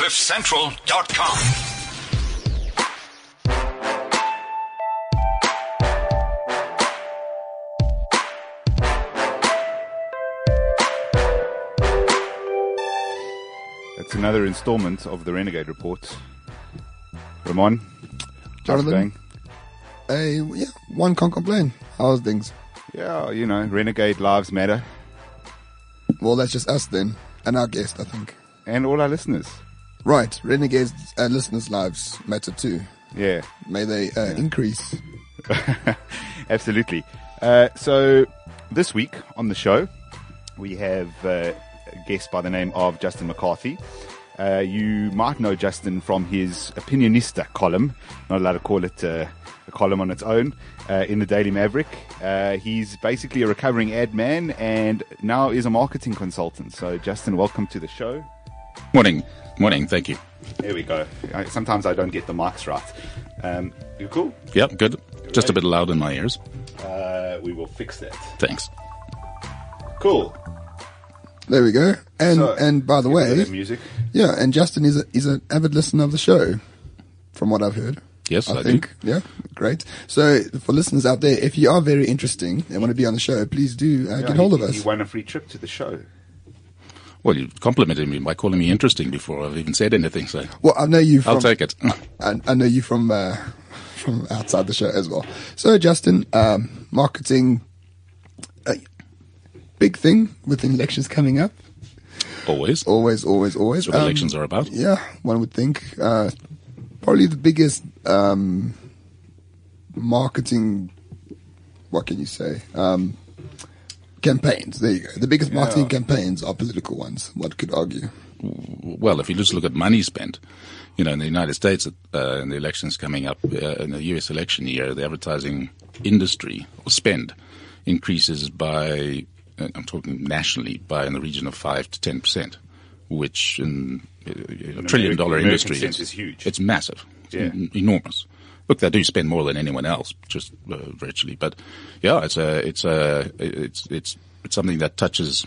CliffCentral.com. It's another installment of the Renegade Report. Roman, how's it Jonathan? going? Hey, yeah, one can't complain. How's things? Yeah, you know, Renegade Lives Matter, Well, that's just us then, and our guest, I think. and all our listeners. Right, Renegades uh, listeners' lives matter too. Yeah, May they uh, increase. absolutely. Uh, so, this week on the show, we have uh, a guest by the name of Justin McCarthy. Uh, you might know Justin from his Opinionista column. Not allowed to call it uh, a column on its own uh, in the Daily Maverick. Uh, he's basically a recovering ad man and now is a marketing consultant. So, Justin, welcome to the show. Morning. Morning. Thank you. There we go. I, sometimes I don't get the mics right. Um, you cool? Yep, good. Just a bit loud in my ears. Uh, we will fix that. Thanks. Cool. There we go. And So, and by the get rid of way, music. yeah, and Justin is a, is an avid listener of the show, from what I've heard. Yes, I, I think, yeah, great. So for listeners out there, if you are very interesting and want to be on the show, please do uh, Yeah, get hold he, of us. He won a free trip to the show. Well, you complimented me by calling me interesting before I've even said anything, so Well, I know you from I'll take it. I, I know you from uh, from outside the show as well. So, Justin, um, marketing, uh, big thing with elections coming up. Always. Always, always, always. That's what Um, elections are about. Yeah, one would think. Uh, probably the biggest um, marketing. What can you say? Um, campaigns. There you go. The biggest marketing campaigns are political ones. One could argue. Well, if you just look at money spent, you know, in the United States, uh, in the elections coming up, uh, in the U.S. election year, the advertising industry or spend increases by, uh, I'm talking nationally, by in the region of 5 to 10%, which in uh, a trillion dollar industry sense it's, is huge. It's massive. It's Yeah. en- enormous. Look, they do spend more than anyone else, just uh, virtually. But yeah, it's a, it's a, it's, it's, it's something that touches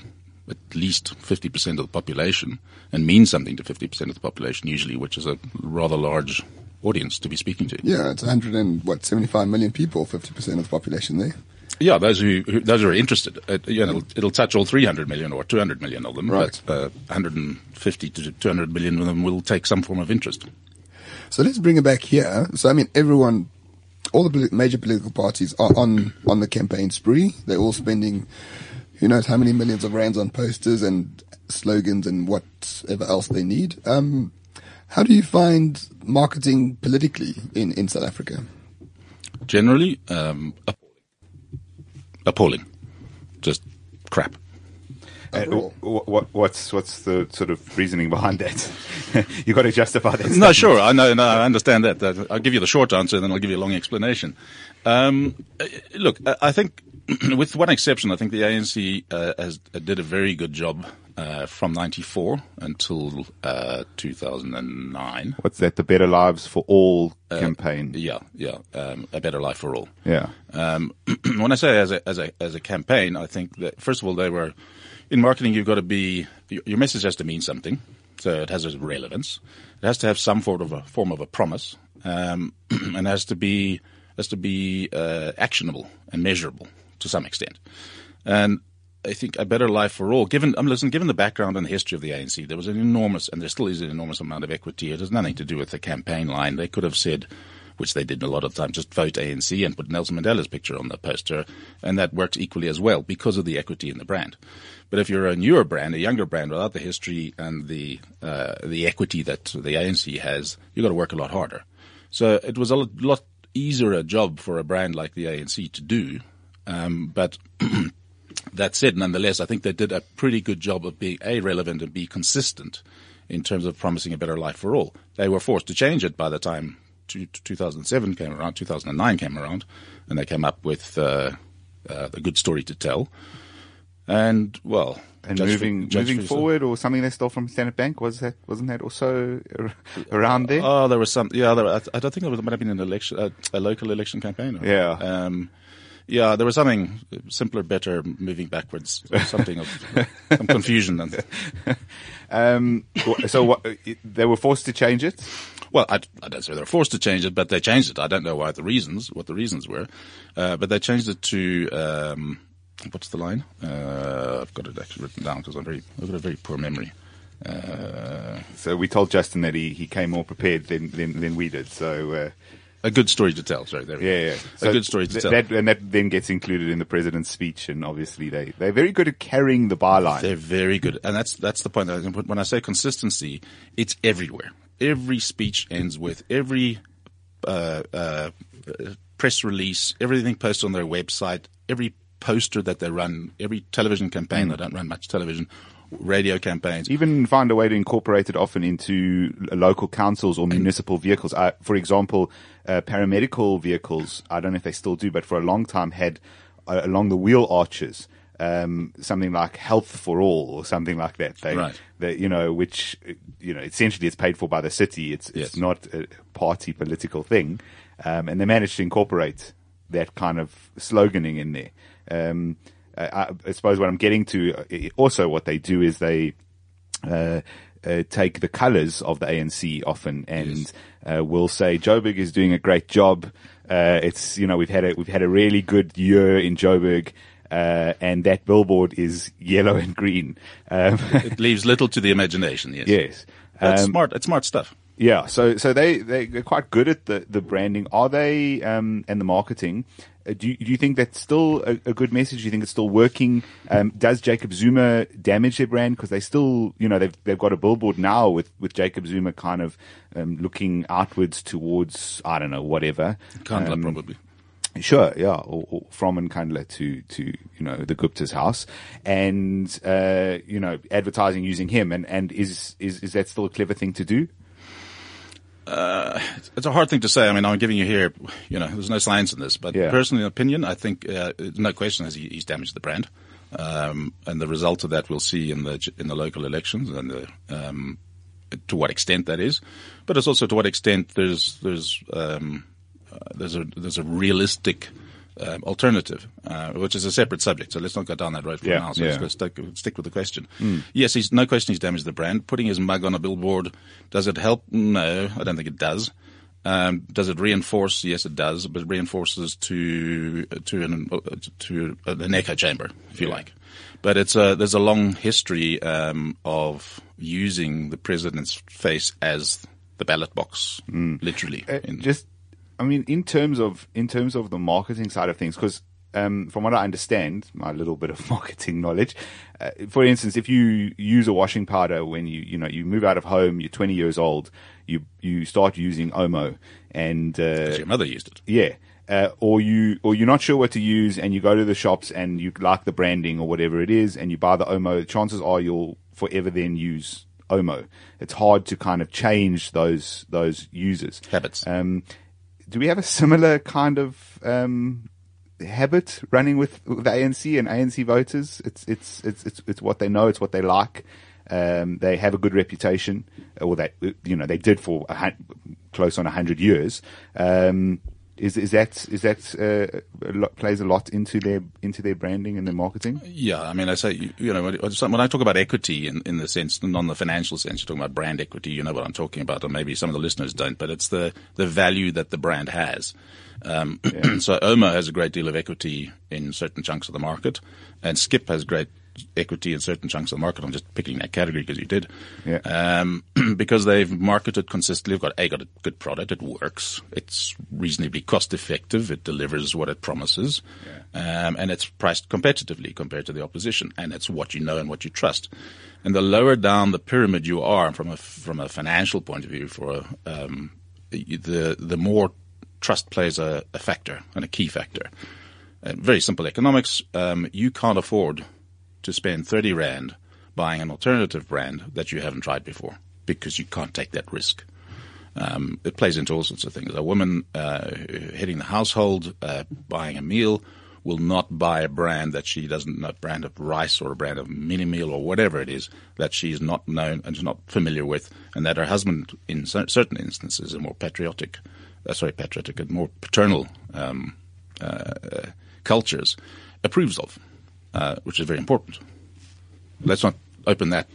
at least 50% of the population and means something to 50% of the population usually, which is a rather large audience to be speaking to. Yeah, it's 100 and what 75 million people, 50 percent of the population there. Yeah, those who, who those who are interested, uh, you know, it'll, it'll touch all 300 million or 200 million of them, Right. but uh, 150 to 200 million of them will take some form of interest. So let's bring it back here. So I mean, everyone, all the major political parties are on on the campaign spree. They're all spending, who knows how many millions of rands on posters and slogans and whatever else they need. Um, how do you find marketing politically in in South Africa? Generally, um, appalling. appalling, just crap. And Overall. wh- wh- what's what's the sort of reasoning behind that? You've got to justify that. No, sure. I know. No, I understand that. Uh, I'll give you the short answer, and then I'll give you a long explanation. Um, uh, look, I I think, with one exception, I think the ANC uh, has uh, did a very good job uh, from '94 until uh, 2009. What's that? The Better Lives for All campaign. Yeah, yeah. Um, a better life for all. Yeah. Um, when I say as a as a as a campaign, I think that first of all they were in marketing. You've got to be your message has to mean something, so it has a relevance. It has to have some of a form of a promise, um, and has to be has to be uh, actionable and measurable to some extent. And I think a better life for all. Given, um, listen, given the background and the history of the ANC, there was an enormous, and there still is an enormous amount of equity. It has nothing to do with the campaign line. They could have said, which they did a lot of times, just vote ANC and put Nelson Mandela's picture on the poster, and that worked equally as well because of the equity in the brand. But if you're a newer brand, a younger brand, without the history and the uh, the equity that the ANC has, you've got to work a lot harder. So it was a lot, easier a job for a brand like the ANC to do, um, but that said, nonetheless, I think they did a pretty good job of being A, relevant and B, consistent in terms of promising a better life for all. They were forced to change it by the time 2007 came around, 2009 came around, and they came up with uh, uh, a good story to tell. And, well, And judge moving judge moving forward, or something they stole from Standard Bank was that wasn't that also around there? Oh, there was some. Yeah, there, I, I don't think there was, might have been an election, uh, a local election campaign. or- Yeah. Um, yeah, there was something simpler, better, moving backwards, something of some confusion. And, Um, so what, they were forced to change it. Well, I, I don't say they were forced to change it, but they changed it. I don't know why the reasons, what the reasons were, uh, but they changed it to um, what's the line? Uh, I've got it actually written down because I'm very, I've got a very poor memory. Uh, So we told Justin that he, he came more prepared than, than, than we did. So, uh, a good story to tell. Sorry, there yeah, yeah. So a good story to th- tell. That, and that then gets included in the president's speech. And obviously they, they're very good at carrying the byline. They're very good, and that's that's the point. That I can put. When I say consistency, it's everywhere. Every speech ends with every uh, uh, press release, everything posted on their website, every poster that they run, every television campaign. They don't run much television, radio campaigns. even find a way to incorporate it often into local councils or municipal vehicles. Uh, for example, uh, paramedical vehicles, I don't know if they still do, but for a long time had uh, along the wheel arches, um, something like health for all or something like that. They, Right. they, you know, which, uh, you know, essentially it's paid for by the city. It's, Yes. it's not a party political thing. Um, and they managed to incorporate that kind of sloganing in there. Um, I, I suppose what I'm getting to uh, also what they do is they, uh, uh, take the colours of the ANC often and uh, will say Joburg is doing a great job. Uh, it's you know we've had a we've had a really good year in Joburg, uh, and that billboard is yellow and green. Um, it leaves little to the imagination. Yes, yes. That's Um, smart. It's smart stuff. Yeah, so so they they they're quite good at the the branding. Are they um and the marketing? Uh, do you, do you think that's still a, a good message? Do you think it's still working? Um, does Jacob Zuma damage their brand because they still you know they've they've got a billboard now with with Jacob Zuma kind of um, looking outwards towards I don't know whatever. Nkandla Um, probably. Sure, yeah, or, or from Nkandla to to you know the Gupta's house, and uh, you know advertising using him, and and is is is that still a clever thing to do? It's a hard thing to say. I mean, I'm giving you here, you know, there's no science in this, but Yeah. personally, opinion, I think, uh, no question has he, he's damaged the brand. Um, and the result of that we'll see in the, in the local elections and the, um, to what extent that is. But it's also to what extent there's, there's, um, uh, there's a, there's a realistic, um, alternative, uh, which is a separate subject. So let's not go down that road for Yeah, now. So yeah. let's go stick, stick with the question. Yes, he's no question he's damaged the brand. Putting his mug on a billboard, does it help? No, I don't think it does. Um, does it reinforce? Yes, it does, but it reinforces to to an to an echo chamber, if you like. But it's a there's a long history um, of using the president's face as the ballot box, literally. Uh, in- just, I mean, in terms of in terms of the marketing side of things, because um, from what I understand, my little bit of marketing knowledge, uh, for instance, if you use a washing powder when you you know you move out of home, you're 20 years old, you you start using Omo, and uh, your mother used it. yeah. Uh, or you, or you're not sure what to use, and you go to the shops and you like the branding or whatever it is, and you buy the Omo. Chances are you'll forever then use Omo. It's hard to kind of change those those users Habits. Um, do we have a similar kind of um, habit running with, with the ANC and ANC voters? It's it's it's it's it's what they know. It's what they like. Um, they have a good reputation, or that you know they did for a close on hundred years. Um, is is that is that uh, lot, plays a lot into their into their branding and their marketing? Yeah, I mean, I say, you- you know, when I talk about equity in, in the sense, non the financial sense, you're talking about brand equity, you know what I'm talking about, or maybe some of the listeners don't, but it's the, the value that the brand has. Um, so Omo has a great deal of equity in certain chunks of the market, and Skip has great equity in certain chunks of the market. I'm just picking that category because you did. Yeah. Um, because they've marketed consistently, they've got a got a good product. It works. It's reasonably cost effective. It delivers what it promises, um, and it's priced competitively compared to the opposition. And it's what you know and what you trust. And the lower down the pyramid you are from a from a financial point of view, for a, um, the the more trust plays a, a factor and a key factor. Uh, very simple economics. Um, you can't afford to spend 30 Rand buying an alternative brand that you haven't tried before because you can't take that risk. Um, it plays into all sorts of things. A woman uh, heading the household, uh, buying a meal, will not buy a brand that she doesn't a brand of rice or a brand of mini meal or whatever it is that she's not known and is not familiar with, and that her husband, in cer- certain instances, a more patriotic, uh, sorry, patriotic, and more paternal um, uh, uh, cultures, approves of, uh, which is very important. Let's not open that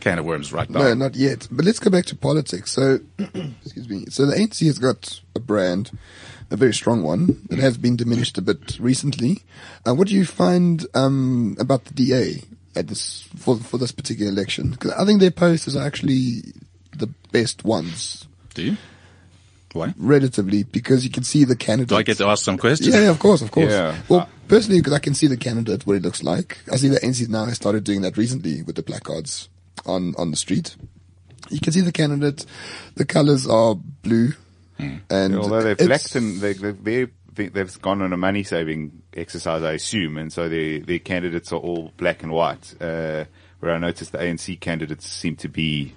can of worms right now. No, not yet. But let's go back to politics. So, excuse me. So the ANC has got a brand, a very strong one that has been diminished a bit recently. Uh, what do you find um, about the DA at this for for this particular election? Because I think their posters are actually the best ones, Do you? Why? relatively, because you can see the candidates. Do I get to ask some questions? Yeah, yeah, of course, of course. Yeah. Well, personally, because I can see the candidate, what it looks like. I see the NC now has started doing that recently with the placards on, on the street. You can see the candidate. The colors are blue. And Although they've it's- flexed and they, they've, they think they've gone on a money saving exercise, I assume, and so the their candidates are all black and white. Uh, where I noticed the ANC candidates seem to be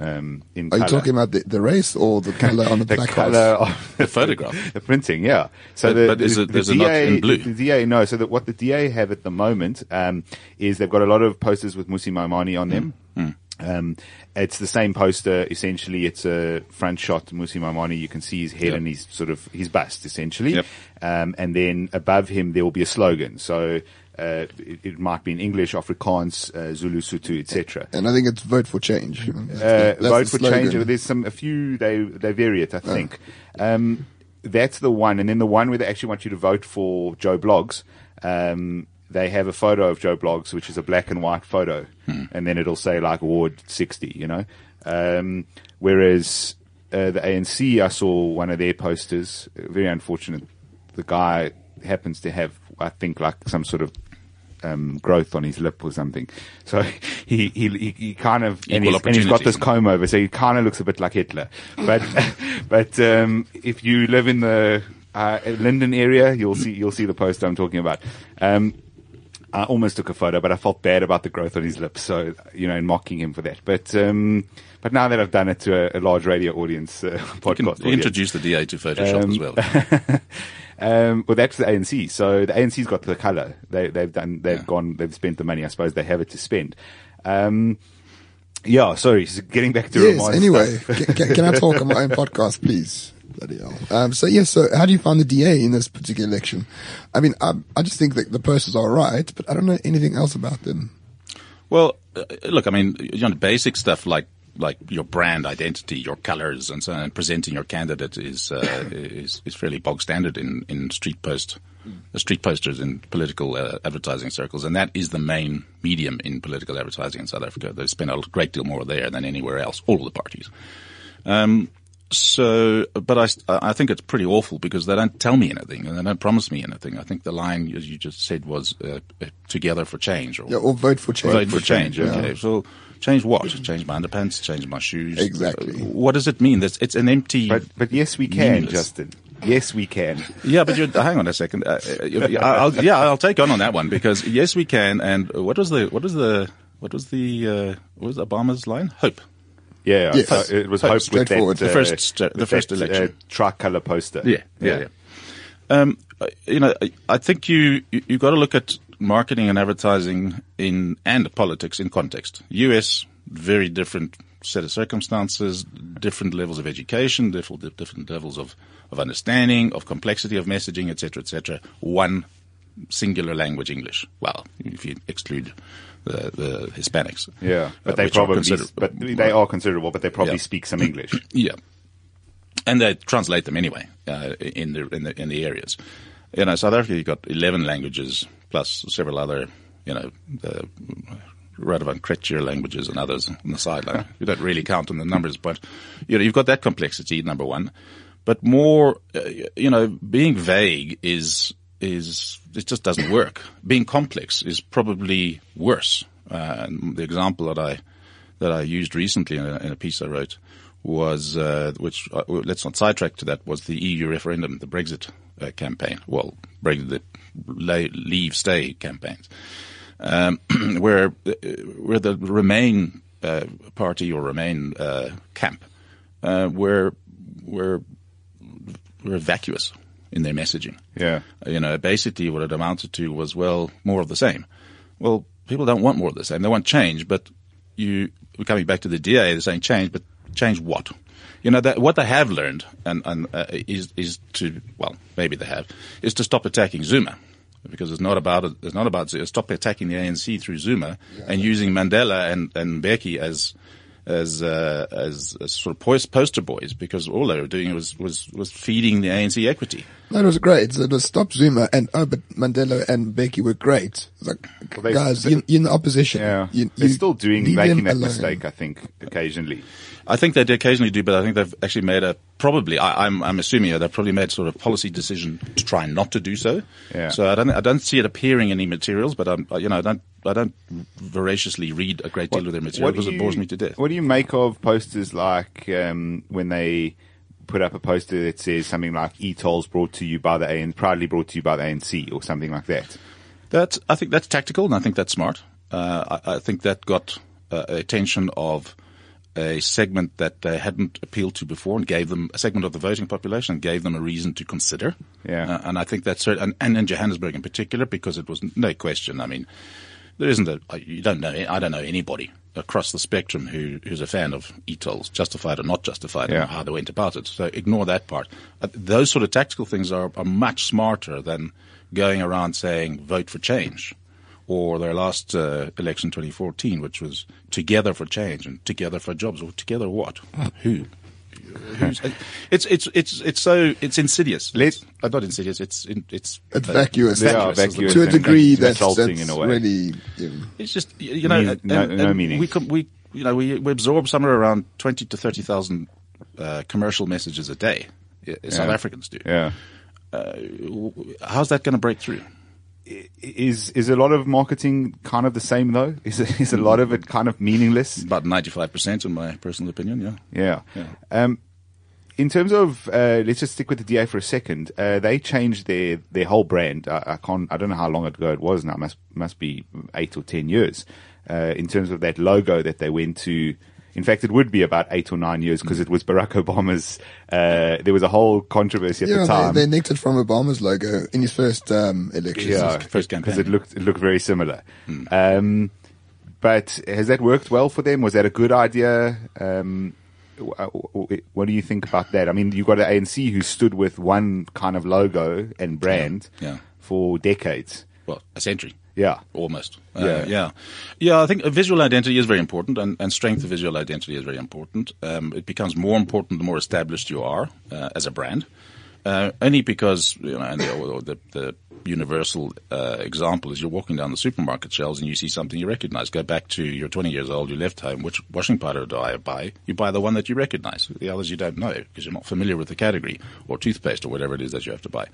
um, in. Are you talking about the, the race or the color on the, the placards? color of The photograph. the printing, yeah. So But- the, but is it- the there's a not DA, in blue? The DA, no. So that what the DA have at the moment um, is they've got a lot of posters with Mmusi Maimane on them. Hmm. Um, it's the same poster. Essentially, it's a front shot. Mmusi Maimane. You can see his head Yep. and his sort of his bust, essentially. Yep. Um, and then above him there will be a slogan. So. Uh, it, it might be in English, Afrikaans, uh, Zulu, Sotho, etc. And I think it's vote for change. Uh, vote for slogan. change. There's some a few they they vary it. I think um, that's the one, and then the one where they actually want you to vote for Joe Bloggs. Um, they have a photo of Joe Bloggs, which is a black and white photo, and then it'll say like Ward 60. You know, um, whereas uh, the ANC, I saw one of their posters. Very unfortunate. The guy happens to have, I think, like some sort of um, growth on his lip or something. So he he he, he kind of and he's, and he's got this comb over, so he kind of looks a bit like Hitler. But but um, if you live in the uh, Linden area, you'll see you'll see the poster I'm talking about. Um, I almost took a photo, but I felt bad about the growth on his lips, so you know, in mocking him for that. But um, but now that I've done it to a, a large radio audience, uh, You podcast can audience, introduce the DA to Photoshop Um, as well. Um, well, that's the ANC. So the ANC's got the colour. They, they've done. They've Yeah. gone. They've spent the money. I suppose they have it to spend. Um, yeah. Sorry. So getting back to Yes. Roman's Anyway, can, can, can I talk on my own podcast, please? Bloody hell. Um, so yes. so how do you find the DA in this particular election? I mean, I, I just think that the posters are right, but I don't know anything else about them. Well, uh, look, I mean, you know, the basic stuff like like your brand identity, your colors, and so on, and presenting your candidate is uh, is is fairly bog standard in in street post uh, street posters in political uh, advertising circles, and that is the main medium in political advertising in South Africa. They spend a great deal more there than anywhere else. All the parties. Um, so, but I, I think it's pretty awful because they don't tell me anything and they don't promise me anything. I think the line, as you just said, was uh, uh, "together for change" or Yeah, or vote for change. Vote for change. Yeah. Okay. So change what? Change my underpants, change my shoes. Exactly. Uh, What does it mean? It's an empty. But but yes, we can, Meaningless. Justin. Yes, we can. yeah, but hang on a second. Uh, I'll, yeah, I'll take on on that one because yes, we can. And what was the, what was the, what was the, uh, what was Obama's line? Hope. Yeah. Yes. so it was Hope, hoped with that, uh, The first st- the first that, election. uh, tricolour poster. Yeah, yeah, yeah. Um, uh, you know, I- I think you you, you got to look at marketing and advertising in and politics in context. U.S. very different set of circumstances, different levels of education, different different levels of of understanding, of complexity of messaging, etc., etc. One singular language, English. Well, if you exclude the, the Hispanics. Yeah, but uh, they are probably, consider- but they are considerable, but they probably Yeah. speak some English. Yeah, and they translate them anyway uh, in the in the in the areas. You know, South Africa, you've got eleven languages plus several other, you know, uh, relevant Kretschmer languages and others on the sideline. you don't really count on the numbers, but you know, you've got that complexity. Number one, but more, uh, you know, being vague is is it just doesn't work. Being complex is probably worse. Uh, and the example that I that I used recently in a, in a piece I wrote was, uh, which uh, let's not sidetrack to that, was the EU referendum, the Brexit uh, campaign. Well, Brexit, the leave stay campaigns, um, where uh, where the Remain uh, party or Remain uh, camp uh, were were were vacuous in their messaging. Yeah. You know, basically what it amounted to was, well, more of the same. Well, people don't want more of the same. They want change, but you, coming back to the DA, they're saying change, but change what? You know, that, what they have learned and, and uh, is, is to, well, maybe they have, is to stop attacking Zuma. because it's not about it. It's not about Zuma. stop attacking the ANC through Zuma and using Mandela and and Mbeki as as uh, as, as sort of post- poster boys because all they were doing was was was feeding the ANC equity. That was great. So it was stop Zuma and oh, but Mandela and Mbeki were great. It's like Well, they- guys, they- you, you're in the opposition. Yeah, You, they're still doing making that alone. mistake. I think occasionally. I think they do occasionally do, but I think they've actually made a probably. I, I'm I'm assuming they've probably made sort of policy decision to try not to do so. Yeah. So I don't I don't see it appearing in any materials, but I'm you know I don't I don't voraciously read a great deal of their material What because it bores me to death. What do you make of posters like um, when they put up a poster that says something like "e-tolls brought to you by the ANC, proudly brought to you by the ANC" or something like that? That I think that's tactical, and I think that's smart. Uh, I, I think that got uh, attention of a segment that they hadn't appealed to before, and gave them a segment of the voting population, and gave them a reason to consider. Yeah. Uh, and I think that's certain, and, and in Johannesburg in particular, because it was no question. I mean, there isn't a you don't know I don't know anybody across the spectrum who who's a fan of e-tolls, justified or not justified, Yeah. and how they went about it. So ignore that part. Uh, those sort of tactical things are, are much smarter than going around saying vote for change. Or their last uh, election, 2014, which was together for change and together for jobs, or together what? Who? Who's, it's it's it's it's so it's insidious. Let- It's, uh, not insidious. It's in, it's It's uh, vacuous. Yeah, vacuous. to a degree and that's, that's in a way. really, yeah. It's just you know, Means and, no- no meaning. We com- we you know we we absorb somewhere around twenty to thirty thousand uh, commercial messages a day. uh, South Yeah. Africans do. Yeah. How's that going to break through? Is is a lot of marketing kind of the same though? Is it, is a lot of it kind of meaningless? About ninety five percent, in my personal opinion. Yeah. Yeah. Yeah. Um, in terms of, uh, let's just stick with the DA for a second. Uh, they changed their, their whole brand. I, I can't, I don't know how long ago it was now. Must, must be eight or ten years. Uh, in terms of that logo that they went to. In fact, it would be about eight or nine years because it was Barack Obama's, uh, there was a whole controversy at Yeah, the time. they, they nicked it from Obama's logo in his first um, election. yeah, first campaign. because it looked, it looked very similar. Um, but has that worked well for them? Was that a good idea? Um, wh- wh- what do you think about that? I mean, you've got an ANC who stood with one kind of logo and brand Yeah. Yeah. for decades. Well, a century. Yeah. Almost. Yeah. Uh, yeah. Yeah, I think visual identity is very important and, and strength of visual identity is very important. Um, it becomes more important the more established you are uh, as a brand. Uh, only because, you know, and the, the, the universal uh, example is you're walking down the supermarket shelves and you see something you recognize. Go back to you're 20 years old, you left home, which washing powder do I buy? You buy the one that you recognize. The others you don't know because you're not familiar with the category or toothpaste or whatever it is that you have to buy.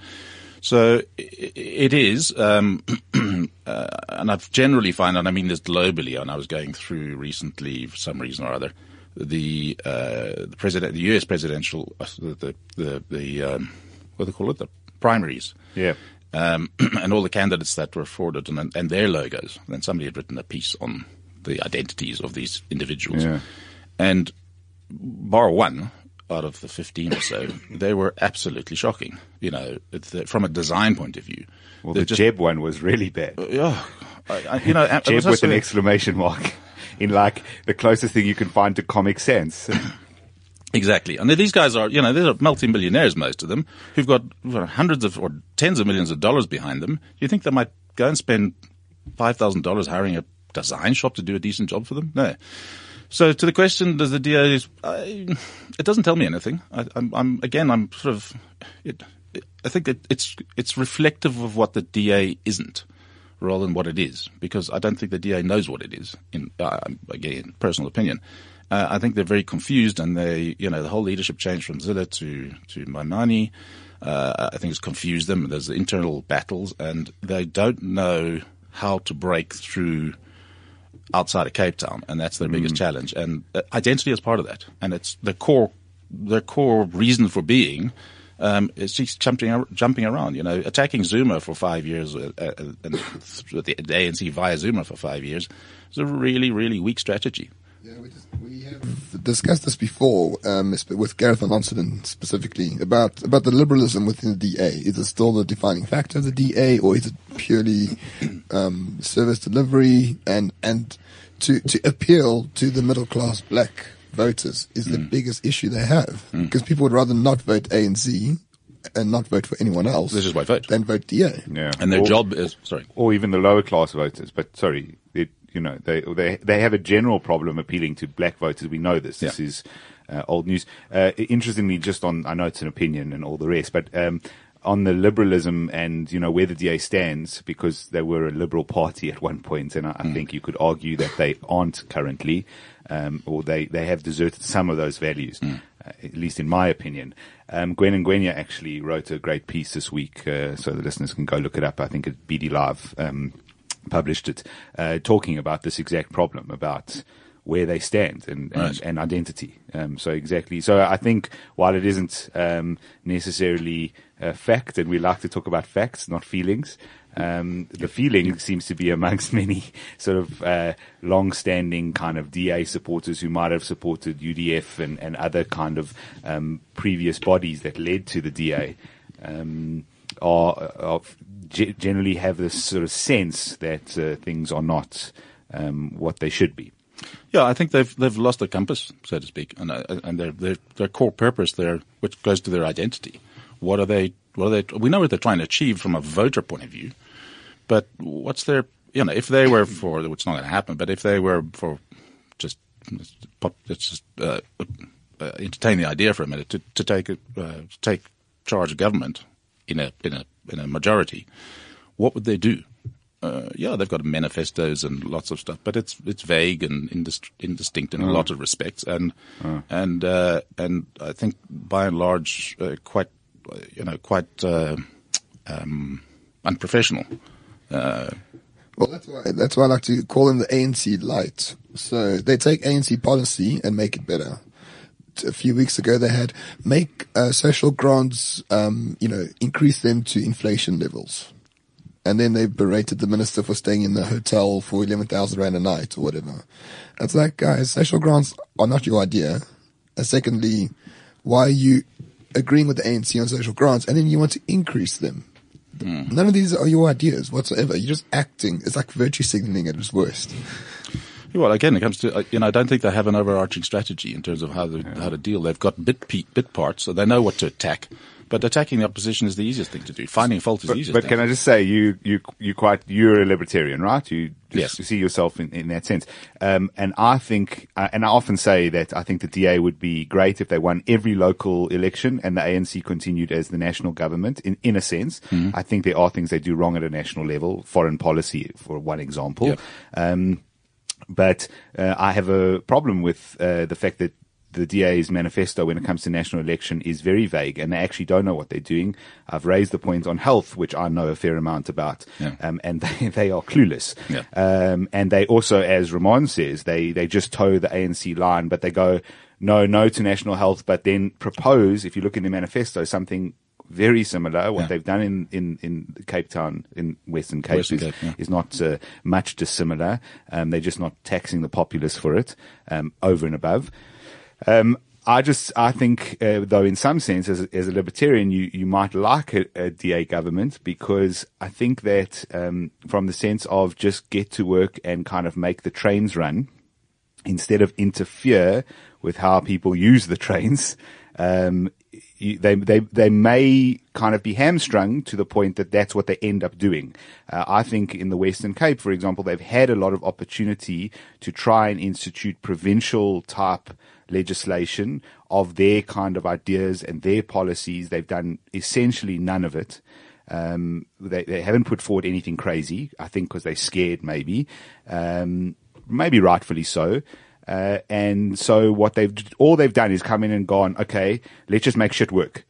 So it is, um, uh, and I've generally found, and I mean this globally, and I was going through recently for some reason or other, the uh, the president, the U.S. presidential, uh, the the the um, what do they call it, the primaries, Yeah. um, and all the candidates that were forwarded and, and their logos. And somebody had written a piece on the identities of these individuals, Yeah. and bar one out of the 15 or so, they were absolutely shocking. You know, the, from a design point of view. Well, They're the just- Jeb one was really bad. Uh, yeah, I, I, you know, Jeb with an exclamation mark in like the closest thing you can find to Comic Sans. Exactly. And these guys are, you know, they're multimillionaires, most of them, who've got hundreds of or tens of millions of dollars behind them. Do you think they might go and spend $5,000 hiring a design shop to do a decent job for them? No. So to the question, does the DA, it doesn't tell me anything. I, I'm, I'm, again, I'm sort of, it, it, I think it, it's, it's reflective of what the DA isn't rather than what it is, because I don't think the DA knows what it is. In uh, again, personal opinion, uh, I think they're very confused, and they, you know, the whole leadership change from Zille to to Maimane, uh, I think has confused them. There's internal battles, and they don't know how to break through outside of Cape Town, and that's their biggest challenge. And uh, identity is part of that, and it's the core, their core reason for being. Um, is just jumping jumping around, you know, attacking Zuma for five years, uh, uh, and with the, the ANC via Zuma for five years, is a really really weak strategy. Yeah, we, have discussed this before um, with Gareth Van Onselen specifically about about the liberalism within the DA. Is it still the defining factor of the DA, or is it purely um, service delivery and and to to appeal to the middle class black voters is the biggest issue they have because people would rather not vote ANC and Z and not vote for anyone else. This is won't vote. Then vote DA. Yeah. And their Or- job is sorry. or even the lower class voters. But sorry, it, you know, they they they have a general problem appealing to black voters. We know this. This Yeah. is uh, old news. Uh, interestingly, just on I know it's an opinion and all the rest, but. Um, on the liberalism and you know where the DA stands, because they were a liberal party at one point, and I, I think you could argue that they aren't currently, um, or they, they have deserted some of those values, uh, at least in my opinion. Um, Gwen Ngwenya actually wrote a great piece this week, uh, so the listeners can go look it up. I think at BD Live um, published it, uh, talking about this exact problem about where they stand and, and, Right. and identity. Um, so exactly. So I think while it isn't um, necessarily a fact, and we like to talk about facts, not feelings. Um, the feeling seems to be amongst many sort of uh, long-standing kind of DA supporters who might have supported UDF and, and other kind of um, previous bodies that led to the DA. Um, are, are ge- generally have this sort of sense that uh, things are not um, what they should be. Yeah, I think they've they've lost their compass, so to speak, and uh, and their their their core purpose there, which goes to their identity. What are they? What are they? We know what they're trying to achieve from a voter point of view, but what's their? You know, if they were for, which is not going to happen, but if they were for just pop- let's just uh, uh, entertain the idea for a minute to to take uh, take charge of government in a in a in a majority, what would they do? uh, yeah, they've got manifestos and lots of stuff, but it's it's vague and indis- indistinct in a lot of respects, and and uh, and I think by and large uh, quite uh, you know quite uh, um, unprofessional. Uh, Well, that's why that's why I like to call them the ANC light. So they take ANC policy and make it better. A few weeks ago, they had make uh, social grants, um, you know, increase them to inflation levels, and then they berated the minister for staying in the hotel for eleven thousand rand a night or whatever. It's like, guys, social grants are not your idea. And secondly, why are you agreeing with the ANC on social grants and then you want to increase them? None of these are your ideas whatsoever. You're just acting. It's like virtue signaling at its worst. Well, again, it comes to uh, you know I don't think they have an overarching strategy in terms of how to how to deal. They've got bit bit parts, so they know what to attack. But attacking the opposition is the easiest thing to do. Finding fault is the But, easiest. but thing. can I just say, you you you quite you're a libertarian, right? You Yes. you see yourself in, in that sense. Um, and I think, uh, and I often say that I think the DA would be great if they won every local election and the ANC continued as the national government. In in a sense, Mm-hmm. I think there are things they do wrong at a national level, foreign policy, for one example. Yep. Um, but uh, I have a problem with uh, the fact that the DA's manifesto when it comes to national election is very vague and they actually don't know what they're doing. I've raised the point on health, which I know a fair amount about, Yeah. um, and they, they are clueless. Yeah. Um, and they also, as Roman says, they, they just toe the ANC line, but they go, no, no to national health, but then propose, if you look in the manifesto, something very similar. What Yeah. they've done in, in, in Cape Town, in Western Cape, Western is, Cape, yeah. is not uh, much dissimilar. Um, they're just not taxing the populace for it um, over and above. Um, I just, I think, uh, though, in some sense, as, a- as a libertarian, you, you might like a, a DA government because I think that um, from the sense of just get to work and kind of make the trains run instead of interfere with how people use the trains, um, they, they, they may kind of be hamstrung to the point that that's what they end up doing. Uh, I think in the Western Cape, for example, they've had a lot of opportunity to try and institute provincial type legislation of their kind of ideas and their policies. They've done essentially none of it. Um, they, they haven't put forward anything crazy, I think, because they're scared, maybe. Um, maybe rightfully so. Uh, and so what they've, all they've done is come in and gone, okay, let's just make shit work.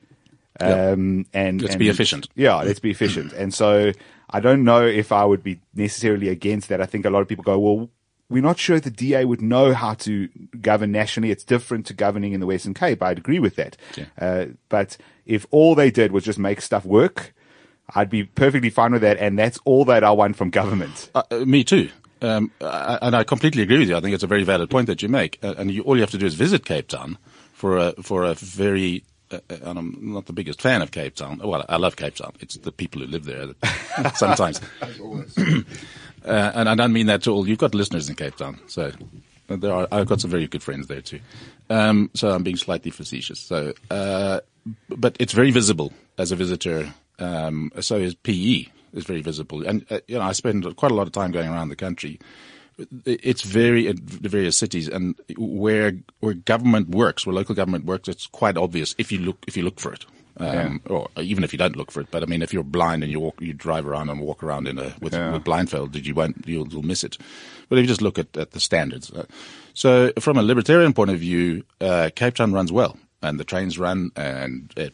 Yeah. Um, and Let's and- be efficient. Yeah, let's be efficient. And so I don't know if I would be necessarily against that. I think a lot of people go, well, we're not sure the DA would know how to govern nationally. It's different to governing in the Western Cape. I'd agree with that. Yeah. Uh, but if all they did was just make stuff work, I'd be perfectly fine with that. And that's all that I want from government. Uh, uh, me too. Um, and I completely agree with you. I think it's a very valid point that you make. Uh, and you, all you have to do is visit Cape Town for a for a very. Uh, and I'm not the biggest fan of Cape Town. Well, I love Cape Town. It's the people who live there that sometimes. Uh, and I don't mean that at all. You've got listeners in Cape Town, so there are. I've got some very good friends there too. Um, so I'm being slightly facetious. So, uh, but it's very visible as a visitor. Um, so is PE is very visible, and uh, you know I spend quite a lot of time going around the country. It's very in the various cities, and where where government works, where local government works, it's quite obvious if you look if you look for it. Um, or even if you don't look for it, but I mean, if you're blind and you walk, you drive around and walk around in a with, Yeah. with blindfolded, you won't, you'll, you'll miss it. But if you just look at, at the standards, uh, so from a libertarian point of view, uh, Cape Town runs well, and the trains run, and etc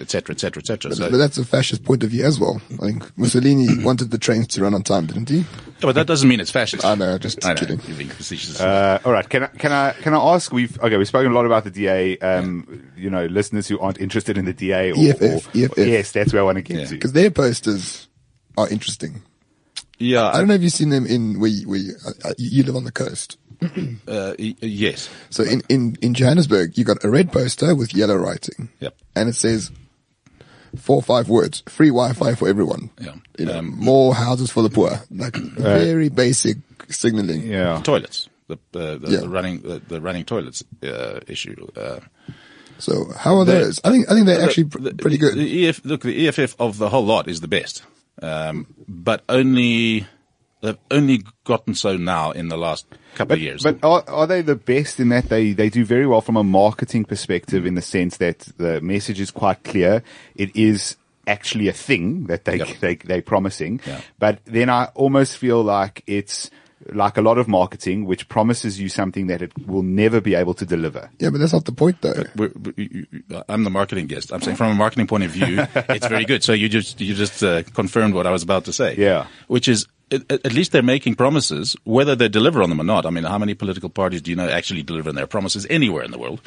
etc cetera, et cetera, et cetera. But, So, but that's a fascist point of view as well. I think Mussolini wanted the trains to run on time, didn't he? but that doesn't mean it's fascist. I know, just I know, kidding. you're being facetious. Uh, all right. Can I can I can I ask? We've okay. We've spoken a lot about the DA. Um, you know, listeners who aren't interested in the DA. Or, EFF, or- EFF. yes, that's where I want to get Yeah. to. Because their posters are interesting. yeah, I don't know if you've seen them in where you, where you, uh, you live on the coast. Uh, yes. So in, in, in Johannesburg, you got a red poster with yellow writing. Yep. And it says four or five words, free Wi-Fi for everyone. Yeah. You know, Um, more houses for the poor. Like very basic signaling. Yeah. Toilets. The, uh, the, Yeah. the running the, the running toilets uh, issue. Uh, So how are The- those? I think, I think they're actually pr- the- pretty good. The EF, look, the EFF of the whole lot is the best, um, but only they've only gotten so now in the last couple But, of years. but are, are they the best in that they, they do very well from a marketing perspective in the sense that the message is quite clear. It is actually a thing that they, Yep. they, they're promising. Yeah. But then I almost feel like it's like a lot of marketing, which promises you something that it will never be able to deliver. Yeah, but that's not the point though. We're, we- you- you- I'm the marketing guest. I'm saying from a marketing point of view, it's very good. So you just you just uh, confirmed what I was about to say. Yeah. which is. At at least they're making promises, whether they deliver on them or not. I mean, how many political parties do you know actually deliver on their promises anywhere in the world?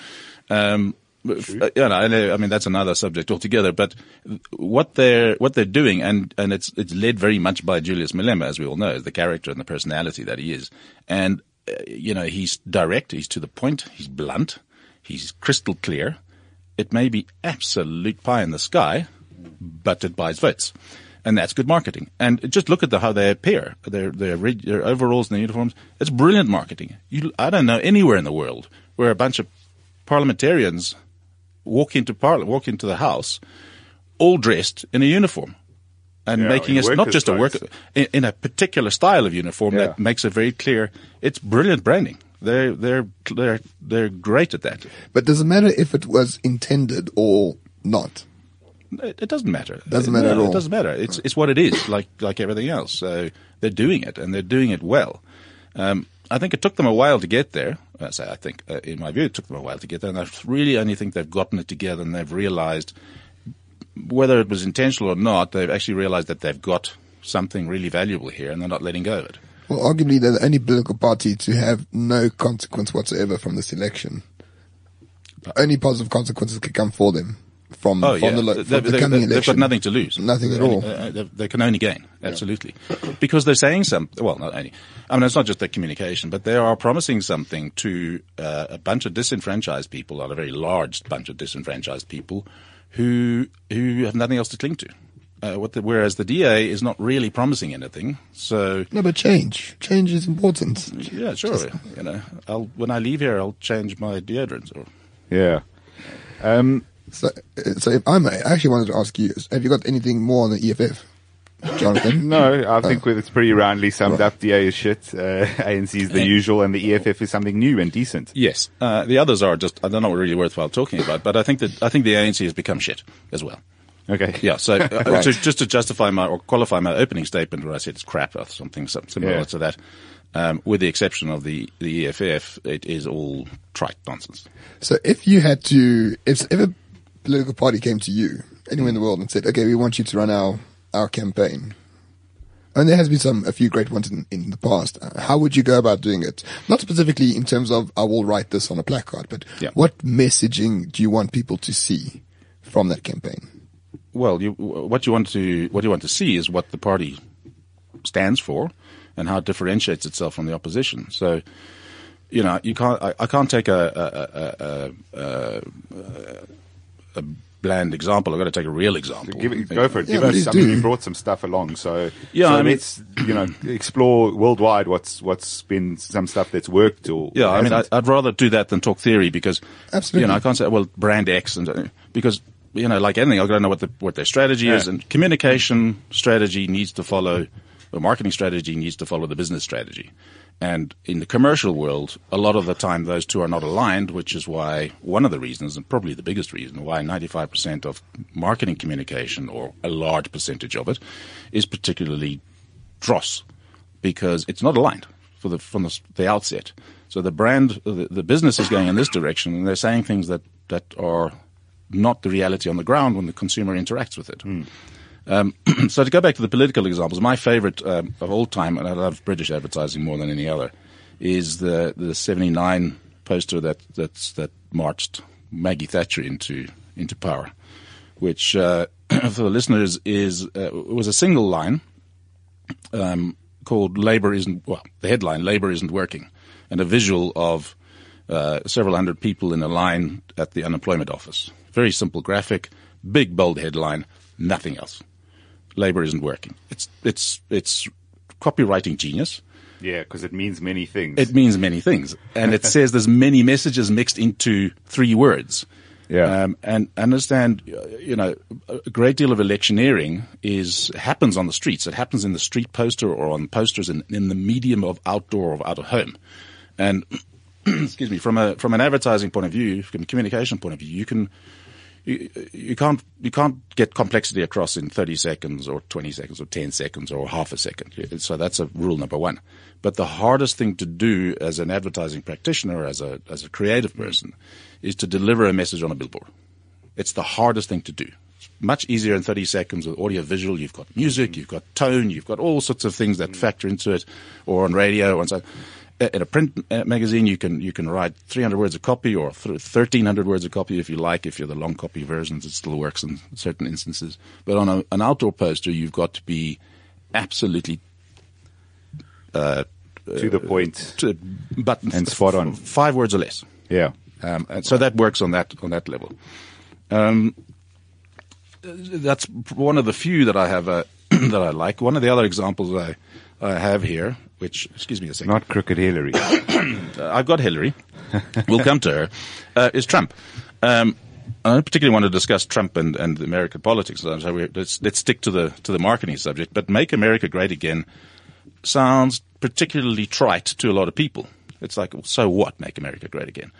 Um, uh, you know, I I mean, that's another subject altogether. But what they're what they're doing, and and it's it's led very much by Julius Malema, as we all know, the character and the personality that he is. And uh, you know, he's direct, he's to the point, he's blunt, he's crystal clear. It may be absolute pie in the sky, but it buys votes. And that's good marketing. And just look at the, how they appear, their, their, rig- their overalls and their uniforms. It's brilliant marketing. You, I don't know anywhere in the world where a bunch of parliamentarians walk into parliament, walk into the house, all dressed in a uniform. And Yeah, making us not just a work in, in a particular style of uniform Yeah. that makes it very clear. It's brilliant branding. They're they're they're they're great at that. But does it matter if it was intended or not? It, it doesn't matter. Doesn't matter No, at all. It doesn't matter. It's it's what it is, like like everything else. So they're doing it, and they're doing it well. Um, I think it took them a while to get there. I say I think, uh, in my view, it took them a while to get there, and I really only think they've gotten it together and they've realised whether it was intentional or not. They've actually realised that they've got something really valuable here, and they're not letting go of it. Well, arguably they're the only political party to have no consequence whatsoever from this election. Only positive consequences could come for them from, Oh from yeah, the, lo- They- from the they- coming they- they've got nothing to lose. Nothing at Only- all. uh, they, they can only gain, absolutely, because they're saying something. Well, not only. I mean, it's not just their communication, but they are promising something to uh, a bunch of disenfranchised people, not a very large bunch of disenfranchised people, who who have nothing else to cling to. Uh, what the, whereas the DA is not really promising anything. So No, but change. Change is important. yeah, sure. you know, I'll when I leave here, I'll change my deodorant. Or Yeah. Um, So, uh, so if I may, I actually wanted to ask you, have you got anything more on the EFF, Jonathan? no, I think it's pretty roundly summed up. DA is shit. Uh, ANC is the usual, and the EFF is something new and decent. Yes, uh, the others are just they're not know really worthwhile talking about. But I think that I think the ANC has become shit as well. Okay. Yeah, so uh, Right. to, just to justify my or qualify my opening statement where I said it's crap or something similar Yeah. to that, um, with the exception of the the EFF, it is all trite nonsense. So if you had to, if, if a political party came to you, anywhere in the hmm. world, and said, okay, we want you to run our, our campaign, and there has been some, a few great ones in, in the past, how would you go about doing it? Not specifically in terms of, I will write this on a placard, but Yeah. what messaging do you want people to see from that campaign? Well, you, what you want to what you want to see is what the party stands for and how it differentiates itself from the opposition. So, you know, you can't. I, I can't take a a, a, a, a, a bland example. I've got to take a real example. Give it, go for it. Yeah, Give us. please I mean, do. you brought some stuff along, so Yeah, So I mean- let's you know explore worldwide what's what's been some stuff that's worked or Yeah, I mean, I, I'd rather do that than talk theory because, Absolutely. you know, I can't say, well, brand X and because, you know, like anything, I've got to know what the, what their strategy is and communication strategy needs to follow, the marketing strategy needs to follow the business strategy. And in the commercial world, a lot of the time those two are not aligned, which is why one of the reasons, and probably the biggest reason, why 95% of marketing communication, or a large percentage of it, is particularly dross because it's not aligned the, from the, the outset. So the brand, the, the business is going in this direction, and they're saying things that, that are not the reality on the ground when the consumer interacts with it. Hmm. Um, so to go back to the political examples, my favorite um, of all time, and I love British advertising more than any other, is the the '79 poster that that's, that marched Maggie Thatcher into into power, which uh, for the listeners is uh, was a single line um, called "Labor isn't well." The headline "Labor isn't working," and a visual of uh, several hundred people in a line at the unemployment office. Very simple graphic, big bold headline, nothing else. Labor isn't working. It's it's it's copywriting genius. yeah, because it means many things. It means many things, and it says there's many messages mixed into three words. Yeah. Um, and understand, uh, you know, a great deal of electioneering is happens on the streets. It happens in the street poster or on posters in, in the medium of outdoor or out of home. And excuse me, from a from an advertising point of view, from a communication point of view, you can you, you can't you can't get complexity across in 30 seconds or 20 seconds or 10 seconds or half a second. So that's a rule number one. But the hardest thing to do as an advertising practitioner, as a as a creative mm. person, is to deliver a message on a billboard. It's the hardest thing to do. It's much easier in 30 seconds with audio visual. You've got music, mm. you've got tone, you've got all sorts of things that mm. factor into it, or on radio and so. In a print uh, magazine, you can you can write 300 words a copy or 1300 words a copy if you like. If you're the long copy versions, it still works in certain instances. But on a, an outdoor poster, you've got to be absolutely to the point. to button And spot on. five words or less. Yeah. Um, so that works on that on that level. Um, that's one of the few that I have uh, that I like. One of the other examples I I have here, which excuse me a second, Not Crooked Hillary. uh, I've got Hillary. we'll come to her. Uh, is Trump? Um, I don't particularly want to discuss Trump and, and American politics, so we, let's let's stick to the to the marketing subject. But "Make America Great Again" sounds particularly trite to a lot of people. It's like, so what? Make America great again.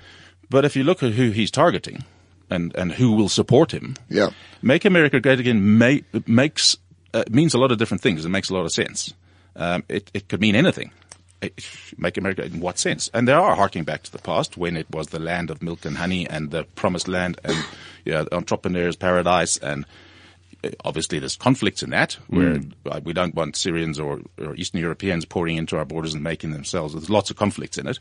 But if you look at who he's targeting and, and who will support him, Yeah. Make America Great Again may, makes uh, means a lot of different things. It makes a lot of sense. Um, it, it could mean anything. It- make America in what sense? And they are harking back to the past when it was the land of milk and honey and the promised land and you know, entrepreneurs' paradise and uh, obviously there's conflicts in that where uh, we don't want Syrians or, or Eastern Europeans pouring into our borders and making themselves. There's lots of conflicts in it.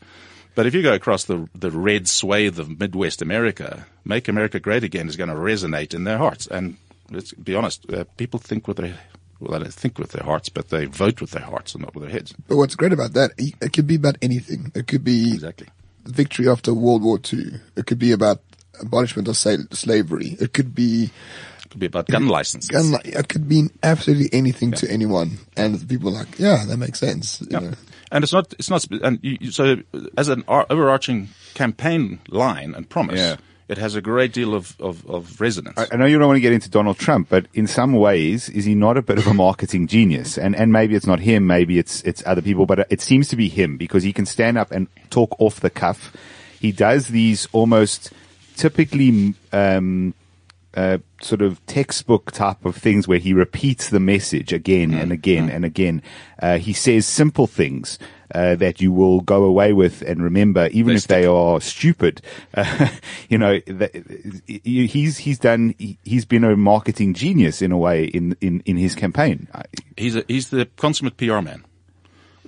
But if you go across the the red swathe of Midwest America, "Make America Great Again" is going to resonate in their hearts. And let's be honest, uh, people think with their well, they don't think with their hearts, but they vote with their hearts and not with their heads. But what's great about that, it could be about anything. It could be Exactly. victory after World War II. It could be about abolishment of slavery. It could be It could be about gun licenses. gun. li- It could mean absolutely anything to anyone, and people are like, yeah, that makes sense. You Yeah. know. And it's not, it's not, and you- so as an overarching campaign line and promise, Yeah. It has a great deal of, of, of resonance. I, I know you don't want to get into Donald Trump, but in some ways, is he not a bit of a marketing genius? And and maybe it's not him, maybe it's it's other people, but it seems to be him because he can stand up and talk off the cuff. He does these almost typically um, uh, sort of textbook type of things where he repeats the message again and again and again. Uh, he says simple things. Uh, that you will go away with and remember, even if they are stupid. Uh, you know, the, he's he's done. he- He's been a marketing genius in a way in in in his campaign. He's a, he's the consummate PR man.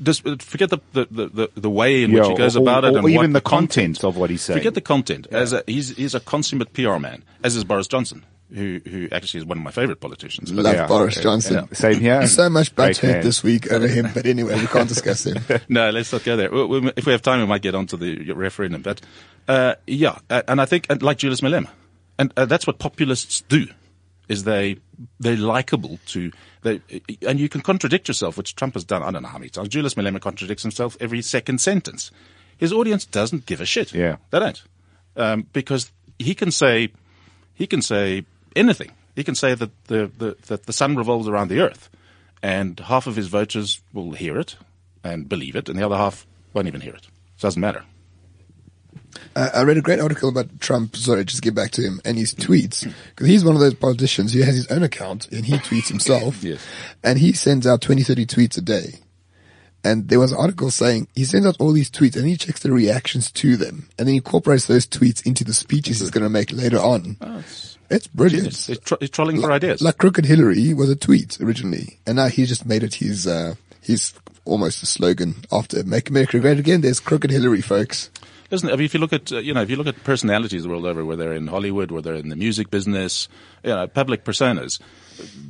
Just uh, forget the, the, the, the, the way in which he goes or- about or it and what even the content of what he's saying. Forget the content. As a, he's, he's a consummate PR man, as is Boris Johnson, who, who actually is one of my favorite politicians. Love Yeah, Boris okay. Johnson. Yeah. Same here. So much Great butt this week over him, but anyway, we can't discuss him. no, let's not go there. We- we- If we have time, we might get onto the referendum. But uh, yeah, uh, and I think uh, like Julius Malema, and uh, that's what populists do. Is they they're likable to they, and you can contradict yourself, which Trump has done. I don't know how many times. Julius Malema contradicts himself every second sentence. His audience doesn't give a shit. Yeah. they don't, um, because he can say he can say anything. He can say that the, the that the sun revolves around the earth, and half of his voters will hear it and believe it, and the other half won't even hear it. It doesn't matter. Uh, I read a great article about Trump. Sorry, just get back to him and his tweets because he's one of those politicians who has his own account and he tweets himself. Yes. And he sends out 20, 30 tweets a day. And there was an article saying he sends out all these tweets and he checks the reactions to them and then he incorporates those tweets into the speeches he's going to make later on. it's, brilliant. It's, it's, tro- it's trolling for ideas. Like Crooked Hillary was a tweet originally, and now he just made it his uh, his almost a slogan after "Make America Great Again." There's Crooked Hillary, folks. Listen, I mean, if you look at uh, you know if you look at personalities the world over, whether they're in Hollywood, whether they're in the music business, you know, public personas,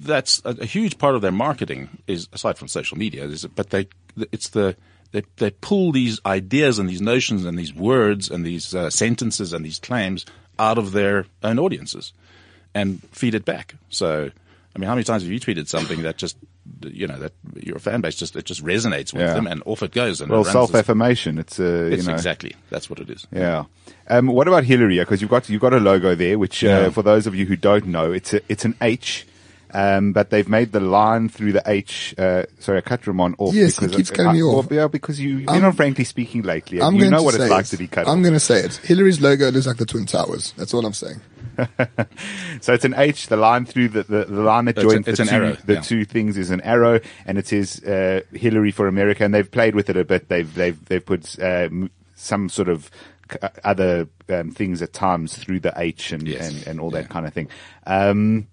that's a, a huge part of their marketing is aside from social media. Is but they it's the they they pull these ideas and these notions and these words and these uh, sentences and these claims out of their own audiences and feed it back. So, I mean, how many times have you tweeted something that just you know that your fan base just it just resonates with Yeah. them and off it goes and Well, it self-affirmation. It's uh, It's know, exactly that's what it is. Yeah. Um, what about Hillary? Because you've got you've got a logo there, which uh, for those of you who don't know, it's a, it's an H. Um, but they've made the line through the H. Uh, sorry, I cut Roman off. Yes, he because keeps I- cutting me I- off. yeah, because you, you're I'm- not frankly speaking lately. And I'm you know what say it's like it. to be cut I'm off. going to say it. Hillary's logo looks like the Twin Towers. That's all I'm saying. So it's an H. The line through the, the, the line that It's joins it's the, an two, arrow, the yeah. two things is an arrow, and it says uh, Hillary for America. And they've played with it a bit. They've they've they've put uh, some sort of uh, other um, things at times through the H and Yes. and, and all that Yeah. kind of thing. Um,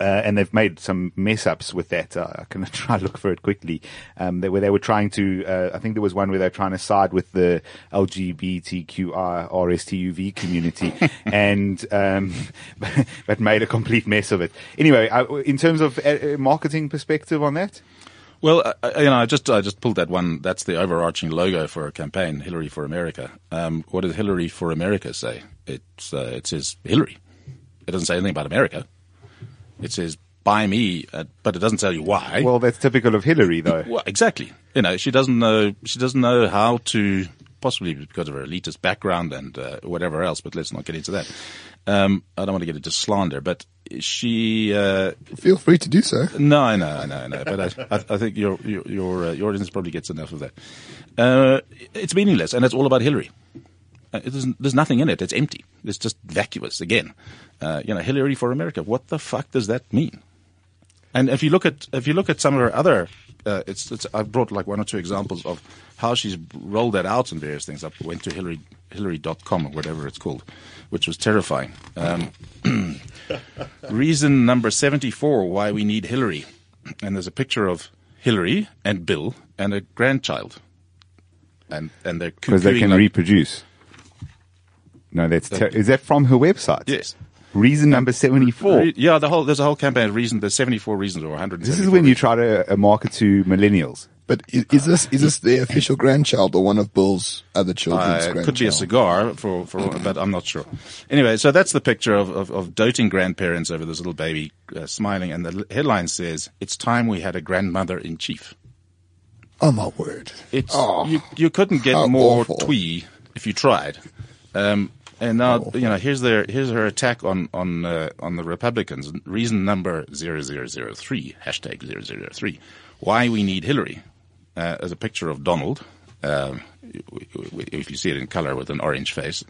uh, and they've made some mess ups with that. Uh, I can try and look for it quickly. Um, they, where they were trying to, uh, I think there was one where they were trying to side with the LGBTQI RSTUV community and, um, but made a complete mess of it. Anyway, uh, in terms of uh, uh, marketing perspective on that, Well, I, I- you know, I just I just pulled that one. That's the overarching logo for a campaign, Hillary for America. Um, what does Hillary for America say? It's uh, it says Hillary. It doesn't say anything about America. It says buy me, uh, but it doesn't tell you why. well, that's typical of Hillary though. Well, exactly. You know, she doesn't know. She doesn't know how to, possibly because of her elitist background and uh, whatever else. But let's not get into that. Um, I don't want to get into slander, but she. Uh, Feel free to do so. no, no, no, no. But I, I, I think your your your, uh, your audience probably gets enough of that. Uh, it's meaningless, and it's all about Hillary. Uh, there's nothing in it. It's empty. It's just vacuous again. Uh, you know, Hillary for America. What the fuck does that mean? And if you look at if you look at some of her other, uh, it's, it's I've brought like one or two examples of how she's rolled that out in various things. I went to Hillary Hillary.com or whatever it's called, which was terrifying. Um, reason number seventy four why we need Hillary, and there's a picture of Hillary and Bill and a grandchild, and and they're Because they can like- reproduce. No, that's ter- is that from her website? Yes. Reason number seventy four. Re- yeah, the whole there's a whole campaign. Reason there's 74 reasons or 100. This is when you try to uh, market to millennials. But is, is this is this the official grandchild or one of Bill's other children's Uh, grandchild? it could be a cigar for, for but I'm not sure. Anyway, so that's the picture of, of, of doting grandparents over this little baby uh, smiling, and the headline says, "It's time we had a grandmother in chief." Oh my word! It's Oh, you, you couldn't get more awful. twee if you tried. Um, and now you know here's their here's her attack on on uh, on the Republicans. Reason number 0003 hashtag 003 why we need Hillary uh, as a picture of Donald. Um, if you see it in color with an orange face,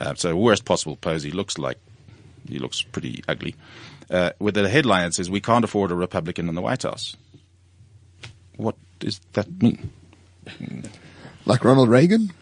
uh, so worst possible pose. He looks like he looks pretty ugly. Uh, with the headline that says, "We can't afford a Republican in the White House." What does that mean? like Ronald Reagan,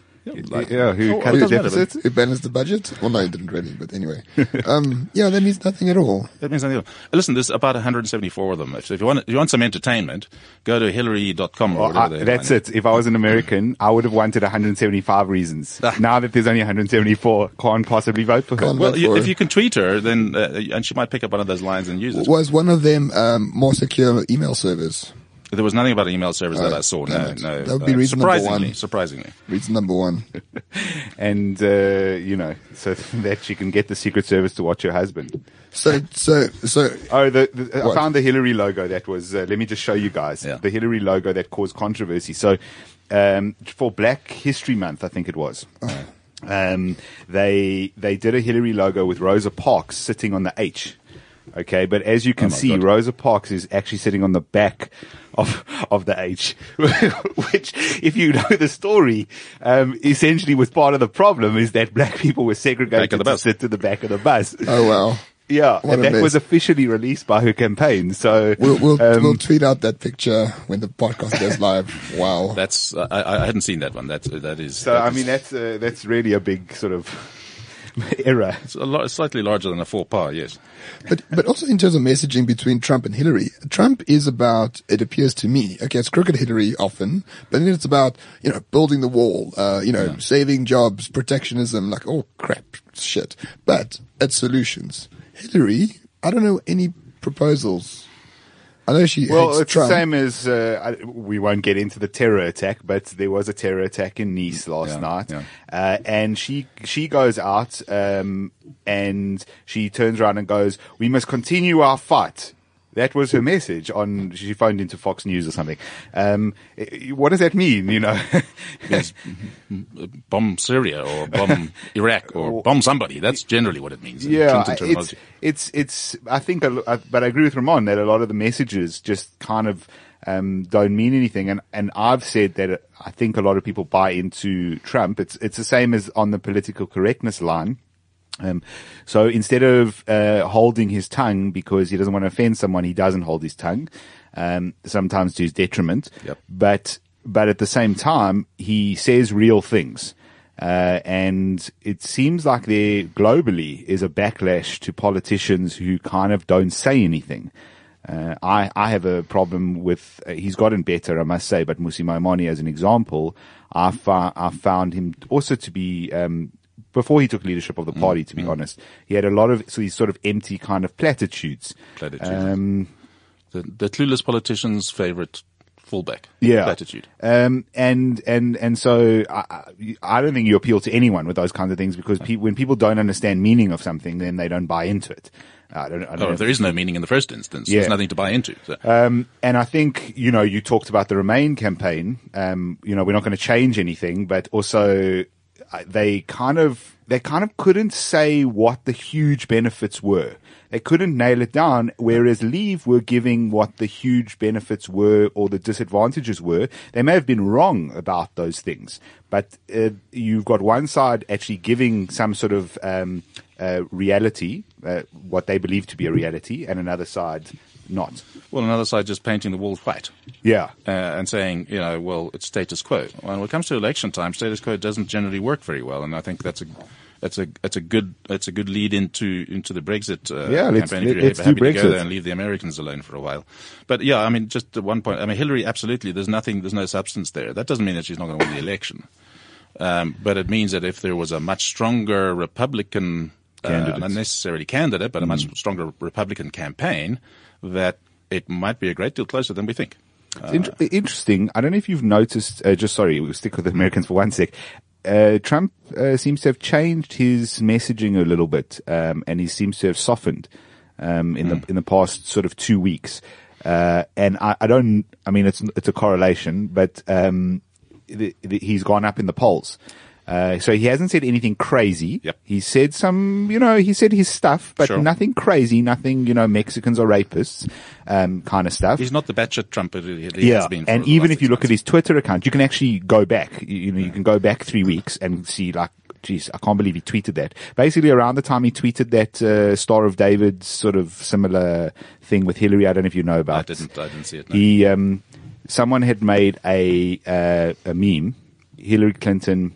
Like- yeah, who Oh, cut it the doesn't matter, but- deficit? who balanced the budget. Well, no, he didn't really, but anyway. um, yeah, that means nothing at all. That means nothing. at all. Listen, there's about 174 of them. If, if you want, if you want some entertainment, go to Hillary.com or Well, whatever. I- that's it. If I was an American, I would have wanted 175 reasons. Ah. now that there's only 174, can't possibly vote for her. Can't Well, you, for if her. you can tweet her, then uh, and she might pick up one of those lines and use it. Was one of them um, more secure email servers? There was nothing about email service that Oh, I saw. No, no. That would be reason number surprisingly, one. surprisingly. Reason number one. and uh, you know, so that you can get the Secret Service to watch your husband. So, so, so, Oh, the, the, I found the Hillary logo that was. Uh, let me just show you guys Yeah. the Hillary logo that caused controversy. So, um, for Black History Month, I think it was. Um, they they did a Hillary logo with Rosa Parks sitting on the H. Okay, but as you can Oh see, God. Rosa Parks is actually sitting on the back of of the H, which, if you know the story, um, essentially was part of the problem is that black people were segregated Back of the to bus. sit to the back of the bus. oh wow. Yeah, What and a that was officially released by her campaign. So We'll, we'll, um, we'll tweet out that picture when the podcast goes live. Wow. That's I, I I hadn't seen that one. That's that is. so that I is- mean that's uh, that's really a big sort of error. it's a lot, slightly larger than a faux pas. Yes. But but also in terms of messaging between Trump and Hillary, Trump is about it appears to me. Okay, it's crooked Hillary often, but then it's about you know building the wall, uh, you know saving jobs, protectionism, like oh crap shit. But it's solutions. Hillary, I don't know any proposals. I know she Well, it's Trump. the same as uh, I, we won't get into the terror attack, but there was a terror attack in Nice last Yeah, night, yeah. uh, and she she goes out um, and she turns around and goes, "We must continue our fight." That was her message on. She phoned into Fox News or something. Um, what does that mean? You know, Means bomb Syria or bomb Iraq or bomb somebody. That's generally what it means. in yeah, it's it's it's. I think, uh, but I agree with Roman that a lot of the messages just kind of um, don't mean anything. And and I've said that I think a lot of people buy into Trump. It's it's the same as on the political correctness line. Um, so instead of uh, holding his tongue because he doesn't want to offend someone, he doesn't hold his tongue. Um, sometimes to his detriment. Yep. But but at the same time, he says real things. Uh, and it seems like there globally is a backlash to politicians who kind of don't say anything. Uh, I, I have a problem with, uh, he's gotten better, I must say, but Mmusi Maimane as an example, I, fou- I found him also to be, um, before he took leadership of the party, to be honest, he had a lot of so these sort of empty kind of platitudes. Platitudes. Um, the, the clueless politician's favorite fullback. yeah. Platitude. Um, and, and, and so I, I- don't think you appeal to anyone with those kinds of things because pe- when people don't understand meaning of something, then they don't buy into it. I don't, I don't Or know if there is no meaning in the first instance, Yeah. there's nothing to buy into. So. Um, and I think, you know, you talked about the Remain campaign. Um, you know, we're not going to change anything, but also they kind of, they kind of couldn't say what the huge benefits were. They couldn't nail it down, whereas Leave were giving what the huge benefits were or the disadvantages were. They may have been wrong about those things, but uh, you've got one side actually giving some sort of um, uh, reality, uh, what they believe to be a reality, and another side not. Well, another side just painting the walls white. Yeah. uh, and saying, you know, well, it's status quo. When it comes to election time, status quo doesn't generally work very well, and I think that's a that's a that's a good that's a good lead into into the Brexit uh, Yeah, let's- campaign. If you're happy to go Brexit. there and leave the Americans alone for a while, but yeah, I mean, just one point. I mean, Hillary, absolutely. There's nothing. There's no substance there. That doesn't mean that she's not going to win the election, um, but it means that if there was a much stronger Republican. Uh, Candidate. not necessarily candidate, but a much stronger Republican campaign, that it might be a great deal closer than we think. It's in- interesting. I don't know if you've noticed, uh, just sorry, we'll stick with the Americans for one sec. Uh, Trump uh, seems to have changed his messaging a little bit, um, and he seems to have softened um, in the in the past sort of two weeks. Uh, and I, I don't, I mean, it's it's a correlation, but um, the, the, he's gone up in the polls. Uh, so he hasn't said anything crazy. Yep. He said some, you know, he said his stuff, but Sure. nothing crazy, nothing, you know, Mexicans are rapists, um, kind of stuff. He's not the batshit Trump he Yeah, has been. For and even if you look at his Twitter account, you can actually go back. You, you know, you can go back three weeks and see like, geez, I can't believe he tweeted that. Basically, around the time he tweeted that uh, Star of David sort of similar thing with Hillary, I don't know if you know about. I didn't, I didn't see it. No. He, um, someone had made a uh, a meme. Hillary Clinton,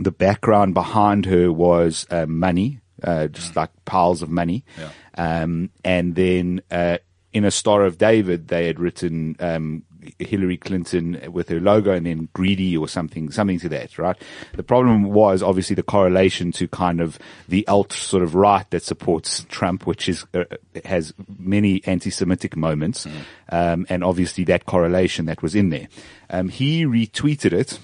the background behind her was uh, money, uh, just like piles of money. Yeah. Um, and then uh, in a Star of David, they had written um, Hillary Clinton with her logo and then greedy or something, something to that, right? The problem was obviously the correlation to kind of the alt sort of right that supports Trump, which is, uh, has many anti-Semitic moments. Um, and obviously that correlation that was in there. Um, he retweeted it,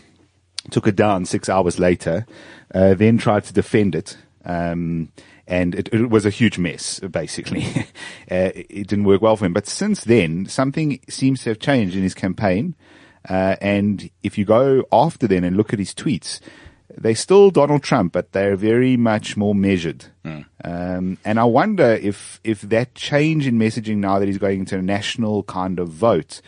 took it down six hours later, uh, then tried to defend it. Um, and it, it, was a huge mess, basically. uh, it didn't work well for him. But since then, something seems to have changed in his campaign. Uh, and if you go after then and look at his tweets, they're still Donald Trump, but they're very much more measured. Mm. Um, and I wonder if if that change in messaging now that he's going into a national kind of vote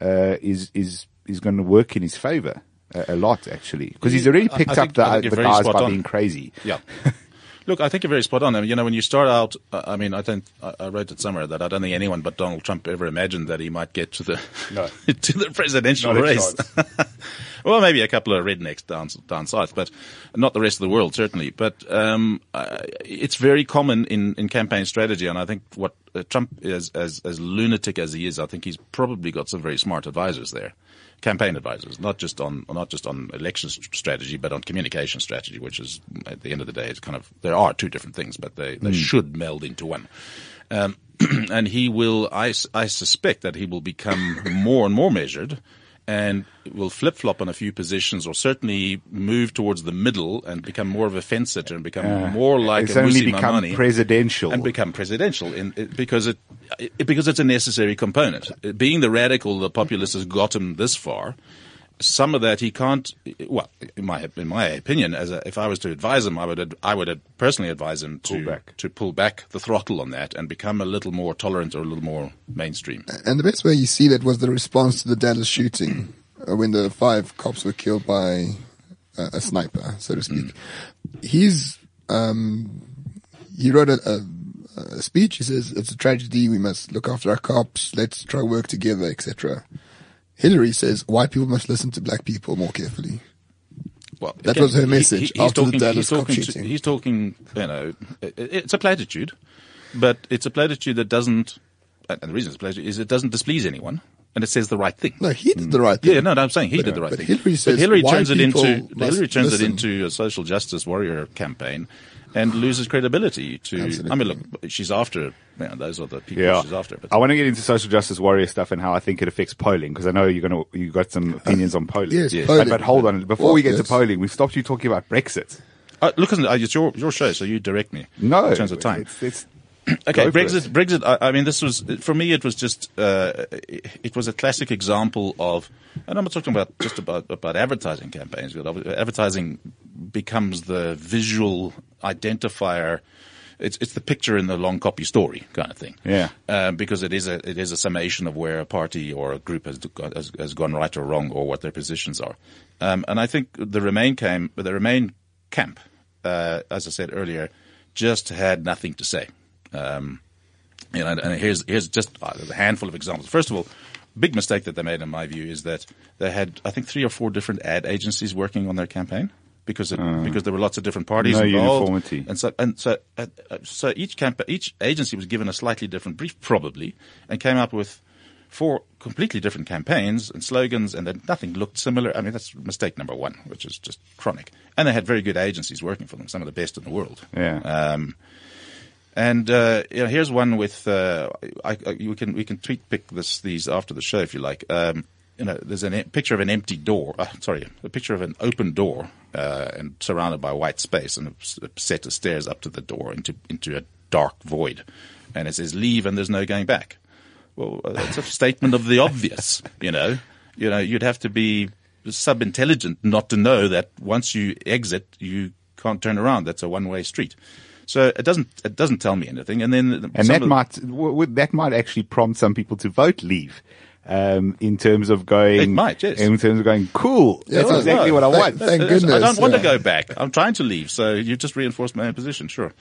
uh, is is is going to work in his favor a, a lot, actually, because he's already picked up the, the guys by on. being crazy. Yeah. Look, I think you're very spot on. I mean, you know, when you start out, uh, I mean, I think I wrote it somewhere that I don't think anyone but Donald Trump ever imagined that he might get to the no. to the presidential not race. well, maybe a couple of rednecks down down south, but not the rest of the world, certainly. But um, uh, it's very common in, in campaign strategy, and I think what uh, Trump is, as as lunatic as he is, I think he's probably got some very smart advisors there campaign advisors, not just on not just on election strategy, but on communication strategy, which is at the end of the day, it's kind of there are two different things, but they, they mm. should meld into one. Um, and he will, I, I suspect that he will become more and more measured and will flip flop on a few positions, or certainly move towards the middle and become more of a fence sitter and become uh, more like it's a only become presidential. and become presidential in, it, because it, it, because it's a necessary component. Being the radical, the populist has got him this far some of that he can't. Well, in my in my opinion, as a, if I was to advise him, I would I would personally advise him to pull to pull back the throttle on that and become a little more tolerant or a little more mainstream. And the best way you see that was the response to the Dallas shooting uh, when the five cops were killed by uh, a sniper, so to speak. Mm. He's um, he wrote a, a, a speech. He says it's a tragedy. We must look after our cops. Let's try work together, etc. Hillary says white people must listen to black people more carefully. Well, that again, was her message he, after talking, the Dallas he's talking, to, he's talking, you know, it, it's a platitude, but it's a platitude that doesn't, and the reason it's a platitude is it doesn't displease anyone. And it says the right thing. No, he did the right thing. Yeah, no, no I'm saying he but, did the right but thing. Hillary says but Hillary turns it into Hillary turns listen. it into a social justice warrior campaign, and loses credibility to. Absolutely. I mean, look, she's after. You know, those are the people yeah. she's after. But. I want to get into social justice warrior stuff and how I think it affects polling because I know you're going to you got some opinions on polling. yes, yes. polling. But, but, hold on, before we get yes. to polling, we've stopped you talking about Brexit. Uh, look, it's your your show, so you direct me. No, in terms of time. It's, it's okay, Brexit. It. Brexit. I, I, mean, this was for me. It was just. Uh, it, it, was a classic example of, and I'm not talking about just about about advertising campaigns. But Advertising becomes the visual identifier. It's it's the picture in the long copy story kind of thing. Yeah. Um, because it is a it is a summation of where a party or a group has has, has gone right or wrong or what their positions are. Um, and I think the Remain came the Remain camp, uh, as I said earlier, just had nothing to say. Um, you know, and here's here's just a handful of examples. First of all, big mistake that they made, in my view, is that they had I think three or four different ad agencies working on their campaign because it, uh, because there were lots of different parties no involved, uniformity. and so and so uh, so each camp each agency was given a slightly different brief, probably, and came up with four completely different campaigns and slogans, and then nothing looked similar. I mean, that's mistake number one, which is just chronic. And they had very good agencies working for them, some of the best in the world. Yeah. Um, and uh, you know, here's one with uh, I, I, we can we can tweet pick this these after the show if you like. Um, you know, there's a picture of an empty door. Uh, sorry, a picture of an open door uh, and surrounded by white space, and a set of stairs up to the door into into a dark void. And it says "Leave," and there's no going back. Well, uh, it's a statement of the obvious. You know, you know, you'd have to be sub-intelligent not to know that once you exit, you can't turn around. That's a one-way street. So it doesn't it doesn't tell me anything. And then and that might that might actually prompt some people to vote leave um, in terms of going. It might, yes. In terms of going, cool. Yeah, That's exactly what I want. Thank, thank goodness. I don't want yeah. to go back. I'm trying to leave. So you just reinforced my own position, sure.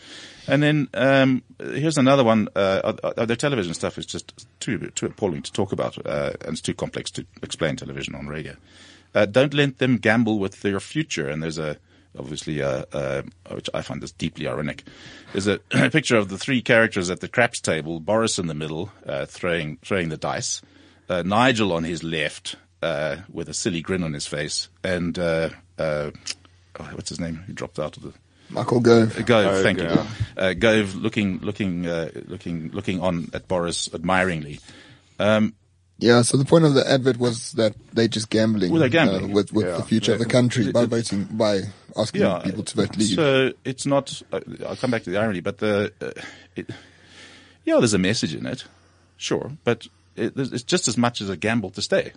And then um, here's another one. Uh, uh, the television stuff is just too too appalling to talk about, uh, and it's too complex to explain television on radio. Uh, don't let them gamble with their future. And there's a obviously, uh, uh, which I find this deeply ironic. There's a, picture of the three characters at the craps table, Boris in the middle, uh, throwing throwing the dice, uh, Nigel on his left uh, with a silly grin on his face, and uh, uh, oh, what's his name? He dropped out of the. Michael Gove. Uh, Gove, Oh, thank you. Gove. Uh, Gove looking, looking, uh, looking, looking on at Boris admiringly. Yeah, so the point of the advert was that they're just gambling, Well, they're gambling. uh, with, with Yeah. the future of the country by voting, by asking Yeah. people to vote leave. So it's not. Uh, I'll come back to the irony, but the uh, it, yeah, there's a message in it, sure, but it, it's just as much as a gamble to stay.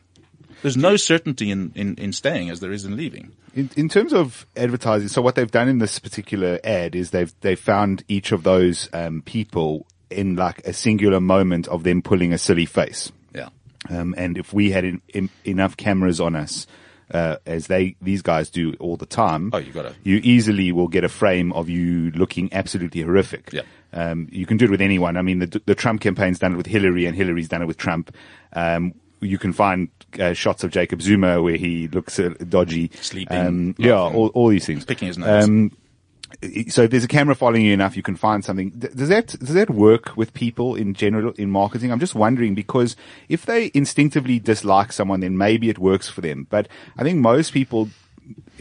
There's no certainty in, in, in staying as there is in leaving. In, in terms of advertising, so what they've done in this particular ad is they've they've found each of those um, people in like a singular moment of them pulling a silly face. Yeah. Um, and if we had in, in, enough cameras on us, uh, as they these guys do all the time, Oh, you gotta- you easily will get a frame of you looking absolutely horrific. Yeah. Um, you can do it with anyone. I mean, the, the Trump campaign's done it with Hillary, and Hillary's done it with Trump. Um, you can find uh, shots of Jacob Zuma where he looks uh, dodgy, Sleeping, Um, yeah, all, all these things. picking his nose. Um, so if there's a camera following you enough, you can find something. Does that does that work with people in general in marketing? I'm just wondering because if they instinctively dislike someone, then maybe it works for them. But I think most people,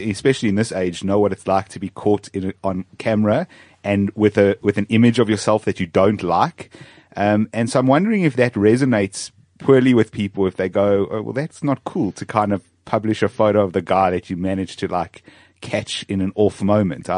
especially in this age, know what it's like to be caught in on camera and with a with an image of yourself that you don't like. Um, and so I'm wondering if that resonates poorly with people if they go, oh, well, that's not cool to kind of publish a photo of the guy that you managed to like catch in an off moment.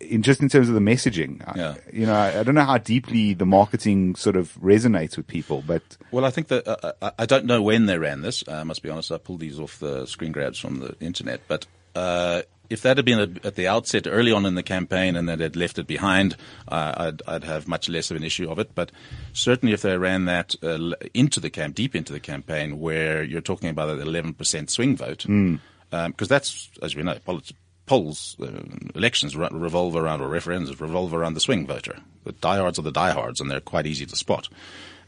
In just in terms of the messaging, I- you know, I, I don't know how deeply the marketing sort of resonates with people, but Well, I think that uh, I, I don't know when they ran this. Uh, I must be honest. I pulled these off the screen grabs from the internet. But uh, if that had been at, the outset, early on in the campaign, and that had left it behind, uh, I'd, I'd have much less of an issue of it. But certainly, if they ran that uh, into the camp, deep into the campaign, where you're talking about an 11% swing vote, because that's, as we know, polit- polls, uh, elections re- revolve around, or referendums revolve around the swing voter. The diehards are the diehards, and they're quite easy to spot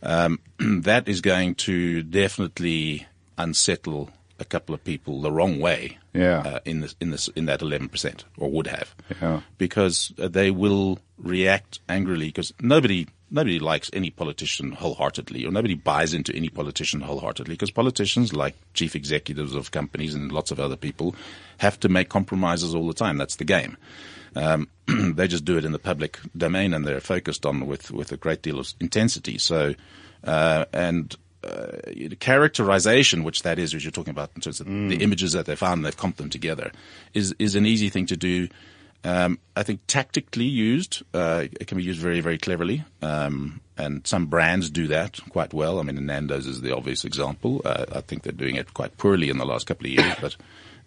um, that is going to definitely unsettle a couple of people the wrong way. Yeah. Uh, in this, in this, in that eleven percent, or would have, Yeah. because uh, they will react angrily because nobody. Nobody likes any politician wholeheartedly, or nobody buys into any politician wholeheartedly, because politicians, like chief executives of companies and lots of other people, have to make compromises all the time. That's the game. Um, they just do it in the public domain and they're focused on with, with a great deal of intensity. So, uh, and, uh, the characterization, which that is, which you're talking about in terms of the images that they found and they've comped them together, is, is an easy thing to do. Um, I think tactically used, uh, it can be used very, very cleverly. Um, and some brands do that quite well. I mean, Nando's is the obvious example. Uh, I think they're doing it quite poorly in the last couple of years, but,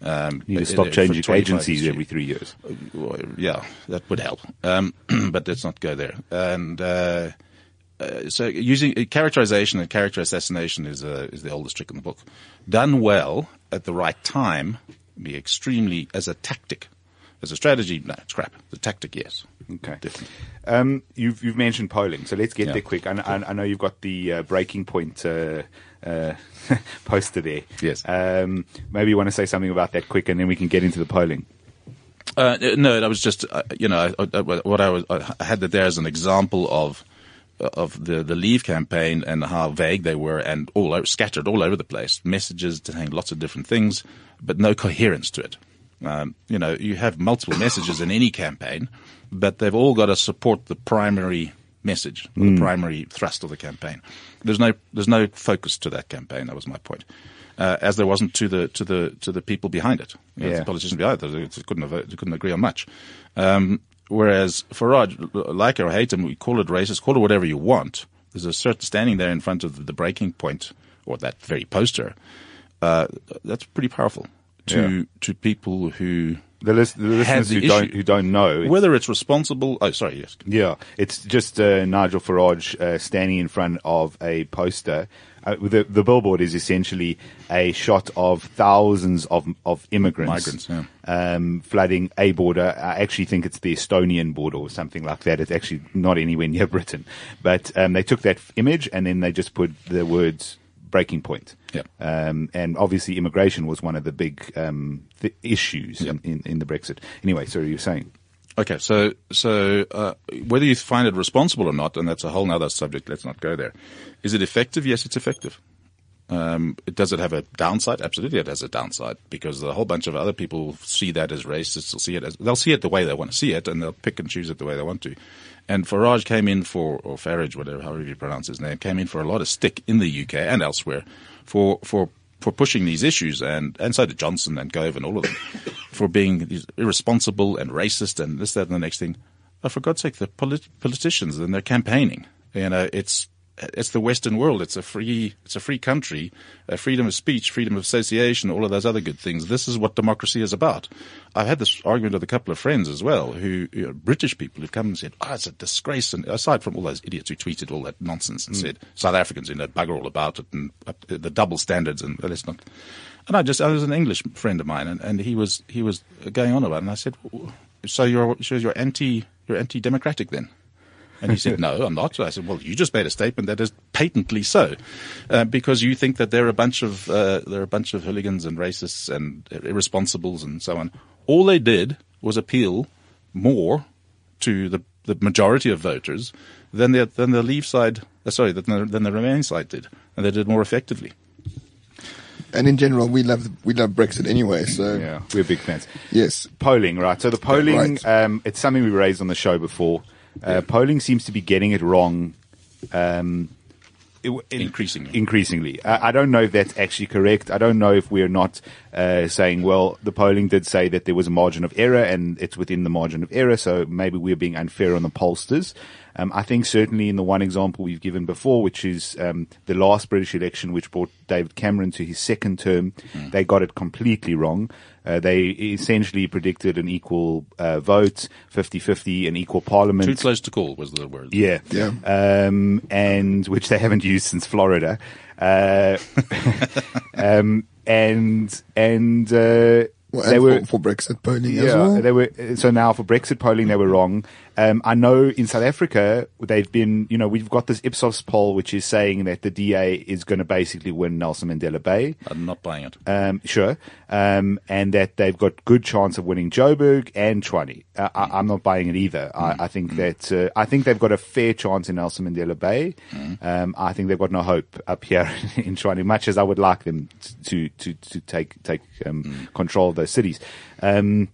um, you need to stop changing agencies every three years. well, yeah, that would help. Um, but let's not go there. And uh, so, using uh, characterization and character assassination is uh, is the oldest trick in the book. Done well at the right time, be extremely as a tactic. As a strategy, no, it's crap. The tactic, yes. Okay. Definitely. Um, you've you've mentioned polling, so let's get Yeah. there quick. I, I, I know you've got the uh, breaking point uh, uh, poster there. Yes. Um, maybe you want to say something about that quick, and then we can get into the polling. Uh, no, that was just uh, you know I, I, what I was I had that there as an example of of the the Leave campaign and how vague they were and all over, scattered all over the place, messages saying lots of different things, but no coherence to it. Um, you know, you have multiple messages in any campaign, but they've all got to support the primary message, or the primary thrust of the campaign. There's no there's no focus to that campaign. That was my point. Uh, as there wasn't to the to the to the people behind it, You know, Yeah. the politicians behind it. They couldn't have, they couldn't agree on much. Um, whereas Farage, like or hate him, we call it racist, call it whatever you want. There's a certain standing there in front of the breaking point, or that very poster. Uh, that's pretty powerful to Yeah. to people who The, list, the listeners the who don't who don't know, it's- whether it's responsible. Oh, sorry, yes. Yeah, it's just uh, Nigel Farage uh, standing in front of a poster. Uh, the, the billboard is essentially a shot of thousands of of immigrants, Migrants, yeah. um, flooding a border. I actually think it's the Estonian border or something like that. It's actually not anywhere near Britain, but um, they took that image and then they just put the words "breaking point." Yep. Um, and obviously, immigration was one of the big um, th- issues Yep. in, in, in the Brexit. Anyway, so you were saying. Okay, so so uh, whether you find it responsible or not, and that's a whole other subject. Let's not go there. Is it effective? Yes, it's effective. Um, does it have a downside? Absolutely, it has a downside because a whole bunch of other people see that as racist. They'll see it as they'll see it the way they want to see it, and they'll pick and choose it the way they want to. And Farage came in for, or Farage, whatever, however you pronounce his name, came in for a lot of stick in the UK and elsewhere for for for pushing these issues, and and so did Johnson and Gove and all of them for being irresponsible and racist and this, that, and the next thing. But for God's sake, the polit- politicians and they're campaigning. You know, it's it's the Western world. It's a free, it's a free country, uh, freedom of speech, freedom of association, all of those other good things. This is what democracy is about. I've had this argument with a couple of friends as well, who you know, British people who've come and said, "Oh, it's a disgrace." And aside from all those idiots who tweeted all that nonsense and mm. said South Africans, you know, bugger all about it and uh, the double standards and let's not. And I just, I was an English friend of mine, and, and he was he was going on about, it, and I said, "So you're so you're anti you're anti-democratic then?" And he said, No, I'm not. So I said, Well, you just made a statement that is patently so, uh, because you think that they're a bunch of uh, there are a bunch of hooligans and racists and irresponsibles and so on. All they did was appeal more to the, the majority of voters than the than the Leave side, uh, sorry, than the, than the Remain side did, and they did more effectively. And in general, we love we love Brexit anyway. So yeah, we're big fans. Yes, polling, right? So the polling, right. um, it's something we raised on the show before. Uh, polling seems to be getting it wrong. Um, it, it, increasingly. Increasingly. I, I, don't know if that's actually correct. I don't know if we're not uh, saying, well, the polling did say that there was a margin of error and it's within the margin of error, so maybe we're being unfair on the pollsters. Um, I think certainly in the one example we've given before, which is um, the last British election, which brought David Cameron to his second term, mm. they got it completely wrong. Uh, they essentially predicted an equal uh, vote, 50-50, an equal parliament. Too close to call was the word. Yeah. Yeah. Um, and which they haven't used since Florida. Uh, um, and, and, uh, well, they were for, for, Brexit polling yeah, as well. They were so now for Brexit polling they were wrong. Um, I know in South Africa they've been, you know, we've got this Ipsos poll which is saying that the DA is going to basically win Nelson Mandela Bay. I'm not buying it. Um, sure, um, and that they've got good chance of winning Joburg and. Uh, mm. I, am not buying it either. Mm. I, I, think mm. that uh, I think they've got a fair chance in Nelson Mandela Bay. Mm. Um, I think they've got no hope up here in Tshwane, much as I would like them to to to take take um, mm. control of those cities. Um,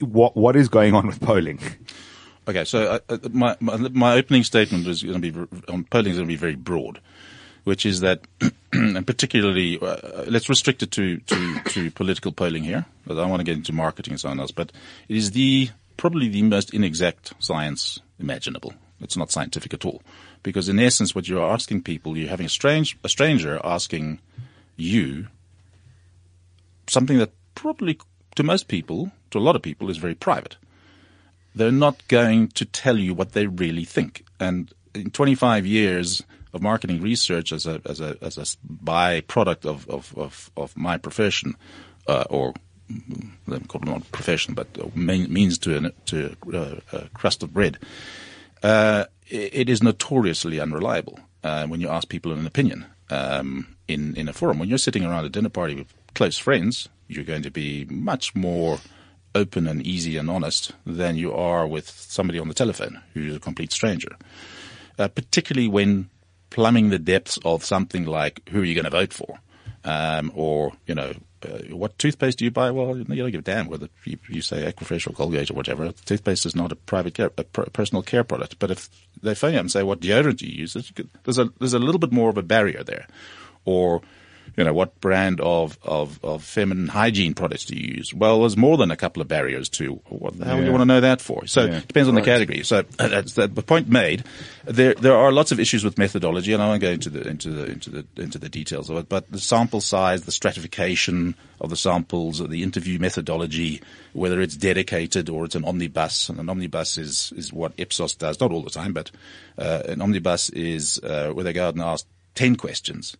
what what is going on with polling? Okay, so uh, my, my, my opening statement is going to be on polling is going to be very broad, which is that, and particularly uh, let's restrict it to, to to political polling here. I don't want to get into marketing and so on else, but it is the probably the most inexact science imaginable. It's not scientific at all, because in essence, what you're asking people, you're having a strange a stranger asking you something that probably to most people, to a lot of people, is very private. They're not going to tell you what they really think. And in 25 years of marketing research as a as a as a byproduct of of of, of my profession, uh, or let me call it not profession, but means to a, to a, a crust of bread. Uh, it is notoriously unreliable uh, when you ask people an opinion um, in in a forum. When you're sitting around a dinner party with close friends, you're going to be much more open and easy and honest than you are with somebody on the telephone who's a complete stranger. Uh, particularly when plumbing the depths of something like who are you going to vote for, um, or you know uh, what toothpaste do you buy? Well, you don't give a damn whether you, you say Aquafresh or Colgate or whatever. Toothpaste is not a private care, a personal care product. But if they phone you and say what deodorant do you use, there's a there's a little bit more of a barrier there, or you know, what brand of, of, of feminine hygiene products do you use? Well, there's more than a couple of barriers to what the hell yeah. do you want to know that for? So yeah. it depends on right. the category. So uh, that's the point made. There, there are lots of issues with methodology and I won't go into the, into the, into the, into the details of it, but the sample size, the stratification of the samples, the interview methodology, whether it's dedicated or it's an omnibus, and an omnibus is, is what Ipsos does, not all the time, but, uh, an omnibus is, uh, where they go out and ask 10 questions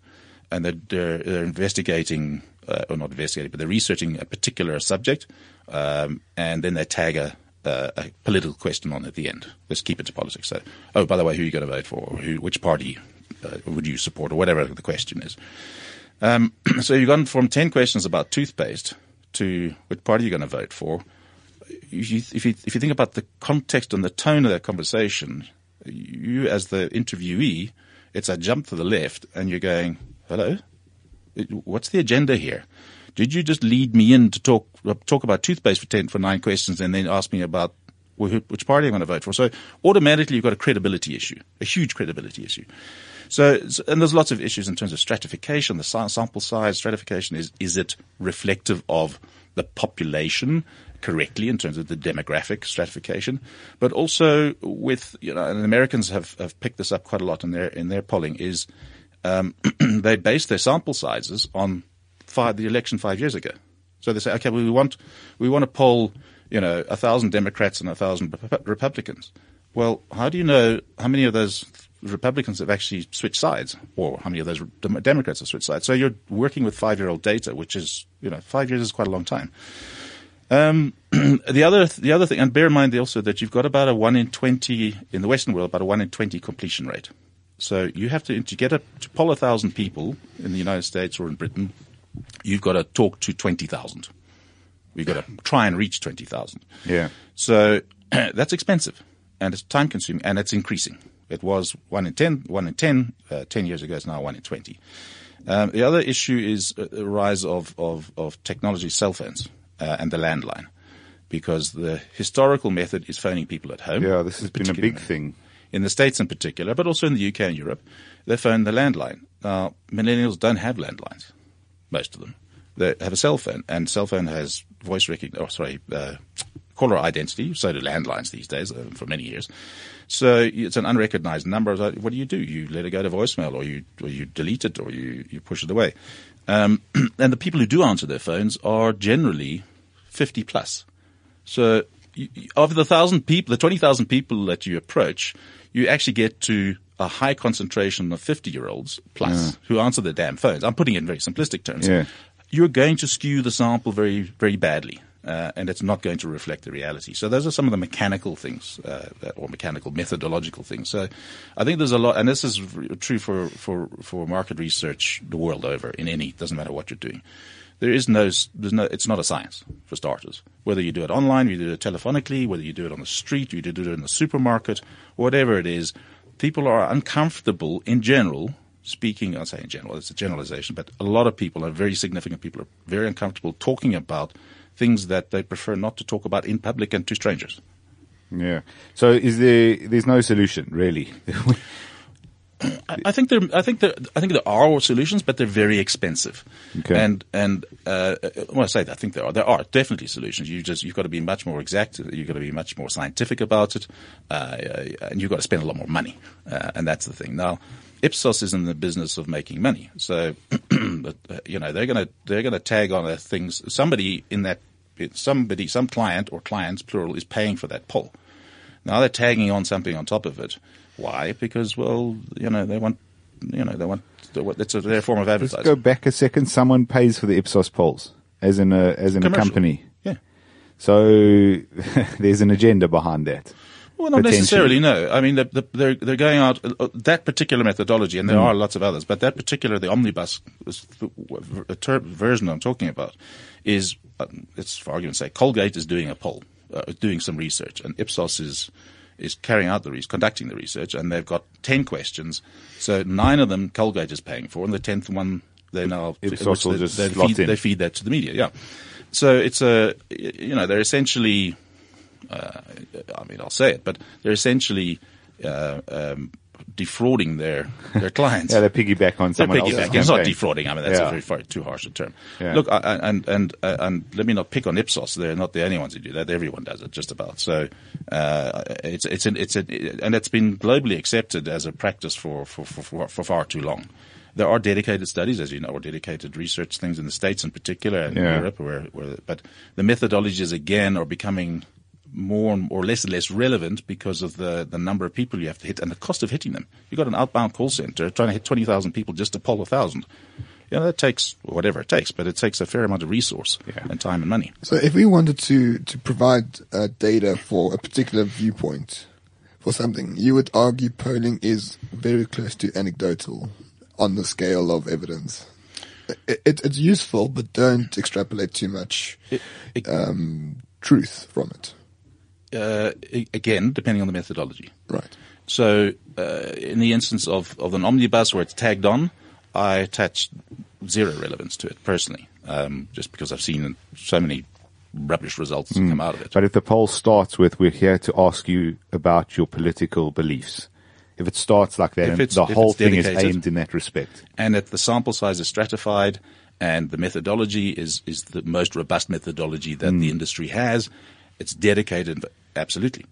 and they're, they're, they're investigating, uh, or not investigating, but they're researching a particular subject, um, and then they tag a, a, political question on at the end. Let's keep it to politics. So, oh, by the way, who are you going to vote for? Or who, which party uh, would you support, or whatever the question is. Um, so you've gone from 10 questions about toothpaste to which party are you're going to vote for. If you, if you, if you think about the context and the tone of that conversation, you as the interviewee, it's a jump to the left and you're going, hello, what's the agenda here? Did you just lead me in to talk uh, talk about toothpaste for ten for nine questions and then ask me about which party I'm going to vote for? So automatically you've got a credibility issue, a huge credibility issue. So, and there's lots of issues in terms of stratification, the sample size. Stratification is is it reflective of the population correctly in terms of the demographic stratification, but also with you know, and Americans have have picked this up quite a lot in their in their polling is um, they base their sample sizes on five, the election five years ago. So they say, okay, well, we want we want to poll, you know, a thousand Democrats and a thousand Republicans. Well, how do you know how many of those Republicans have actually switched sides, or how many of those Democrats have switched sides? So you're working with five-year-old data, which is, you know, five years is quite a long time. Um, the other the other thing, and bear in mind also that you've got about a one in twenty in the Western world, about a one in twenty completion rate. So you have to to get a to poll a thousand people in the United States or in Britain, you've got to talk to twenty thousand. We've got to try and reach twenty thousand. Yeah. So that's expensive and it's time consuming and it's increasing. It was one in 10, one in 10, uh, 10 years ago, it's now one in 20. Um, the other issue is uh, the rise of, of, of technology, cell phones, uh, and the landline. Because the historical method is phoning people at home. Yeah, this has been a big thing. In the States in particular, but also in the UK and Europe, they phone the landline. Now, millennials don't have landlines, most of them. They have a cell phone, and cell phone has voice recognition, oh, sorry, uh, caller identity, so do landlines these days uh, for many years. So it's an unrecognized number. What do you do? You let it go to voicemail, or you, or you delete it, or you, you push it away. Um, and the people who do answer their phones are generally 50 plus. So of the thousand people, the 20,000 people that you approach, you actually get to a high concentration of 50 year olds plus who answer their damn phones. I'm putting it in very simplistic terms. Yeah. You're going to skew the sample very, very badly. Uh, and it's not going to reflect the reality. So those are some of the mechanical things, uh, or mechanical methodological things. So I think there's a lot, and this is r- true for, for, for market research the world over in any, doesn't matter what you're doing there is no, there's no, it's not a science for starters. Whether you do it online, you do it telephonically, whether you do it on the street, you do it in the supermarket, whatever it is, people are uncomfortable in general. Speaking, I'll say in general, it's a generalization, but a lot of people, are very significant people, are very uncomfortable talking about things that they prefer not to talk about in public and to strangers. Yeah. So is there? There's no solution really. I, I think there, I think there, I think there are solutions, but they're very expensive. Okay. And and uh, well, I say that I think there are there are definitely solutions. You just you've got to be much more exact. You've got to be much more scientific about it, uh, uh, and you've got to spend a lot more money. Uh, and that's the thing. Now, Ipsos is in the business of making money, so but, uh, you know they're gonna they're gonna tag on a things. Somebody in that somebody some client or clients plural is paying for that poll. Now they're tagging on something on top of it. Why? Because well, you know, they want, you know, they want. It's a, their form of advertising. Let's go back a second. Someone pays for the Ipsos polls, as in a as in a company. Yeah. So there's an agenda behind that. Well, not necessarily. No, I mean the, the, they're they're going out uh, that particular methodology, and there Hmm. are lots of others, but that particular the omnibus the version I'm talking about is uh, it's for argument's sake, Colgate is doing a poll, uh, doing some research, and Ipsos is is carrying out the research, conducting the research, and they've got ten questions. So nine of them Colgate is paying for, and the tenth one they now Ipsos which will they, feed, they feed that to the media. Yeah. So it's a you know they're essentially I mean, I'll say it, but they're essentially uh, um, defrauding their their clients. Yeah, they piggyback on someone piggybacking. It's not defrauding. I mean, that's Yeah. a very far too harsh a term. Yeah. Look, I, and and uh, and let me not pick on Ipsos. They're not the only ones who do that. Everyone does it, just about. So uh, it's it's an, it's a, and it's been globally accepted as a practice for for, for for for far too long. There are dedicated studies, as you know, or dedicated research things in the states in particular and Yeah. Europe, where, where but the methodologies again are becoming more and or less and less relevant because of the, the number of people you have to hit and the cost of hitting them. You've got an outbound call center trying to hit 20,000 people just to poll a thousand. You know, that takes whatever it takes, but it takes a fair amount of resource Yeah. and time and money. So if we wanted to to provide uh, data for a particular viewpoint for something, you would argue polling is very close to anecdotal on the scale of evidence. It, it, it's useful, but don't extrapolate too much It- it- um, truth from it. Uh, again, depending on the methodology. Right. So, uh, in the instance of, of an omnibus where it's tagged on, I attach zero relevance to it personally, um, just because I've seen so many rubbish results come out of it. But if the poll starts with, we're here to ask you about your political beliefs, if it starts like that, the whole thing is aimed in that respect. and if the sample size is stratified and the methodology is, is the most robust methodology that the industry has, it's dedicated, absolutely.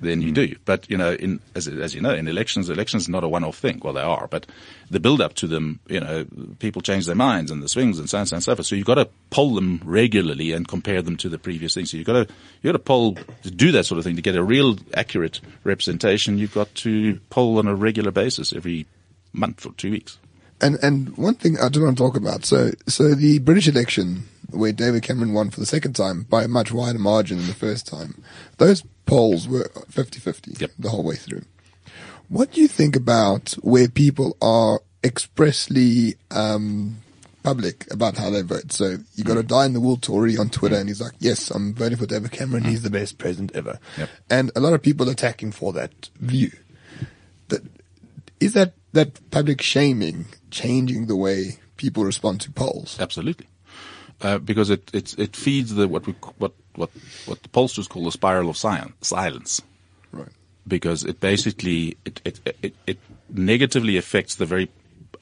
Then you hmm. do. But, you know, in, as, as you know, in elections, elections are not a one-off thing. Well, they are, but the build up to them, you know, people change their minds and the swings and so on and so forth. So you've got to poll them regularly and compare them to the previous thing. So you've got to, you've got to poll to do that sort of thing to get a real accurate representation. You've got to poll on a regular basis every month or two weeks. And and one thing I do want to talk about. So so the British election where David Cameron won for the second time by a much wider margin than the first time, those polls were 50-50 Yep. the whole way through. What do you think about where people are expressly um, public about how they vote? So you got a mm. die in the wool Tory on Twitter, mm. and he's like, "Yes, I'm voting for David Cameron. Mm. He's the best president ever." Yep. And a lot of people attacking for that view. That is that that public shaming changing the way people respond to polls? Absolutely, uh, because it, it it feeds the what we what what what the pollsters call the spiral of science, silence. Right. Because it basically it, it it it negatively affects the very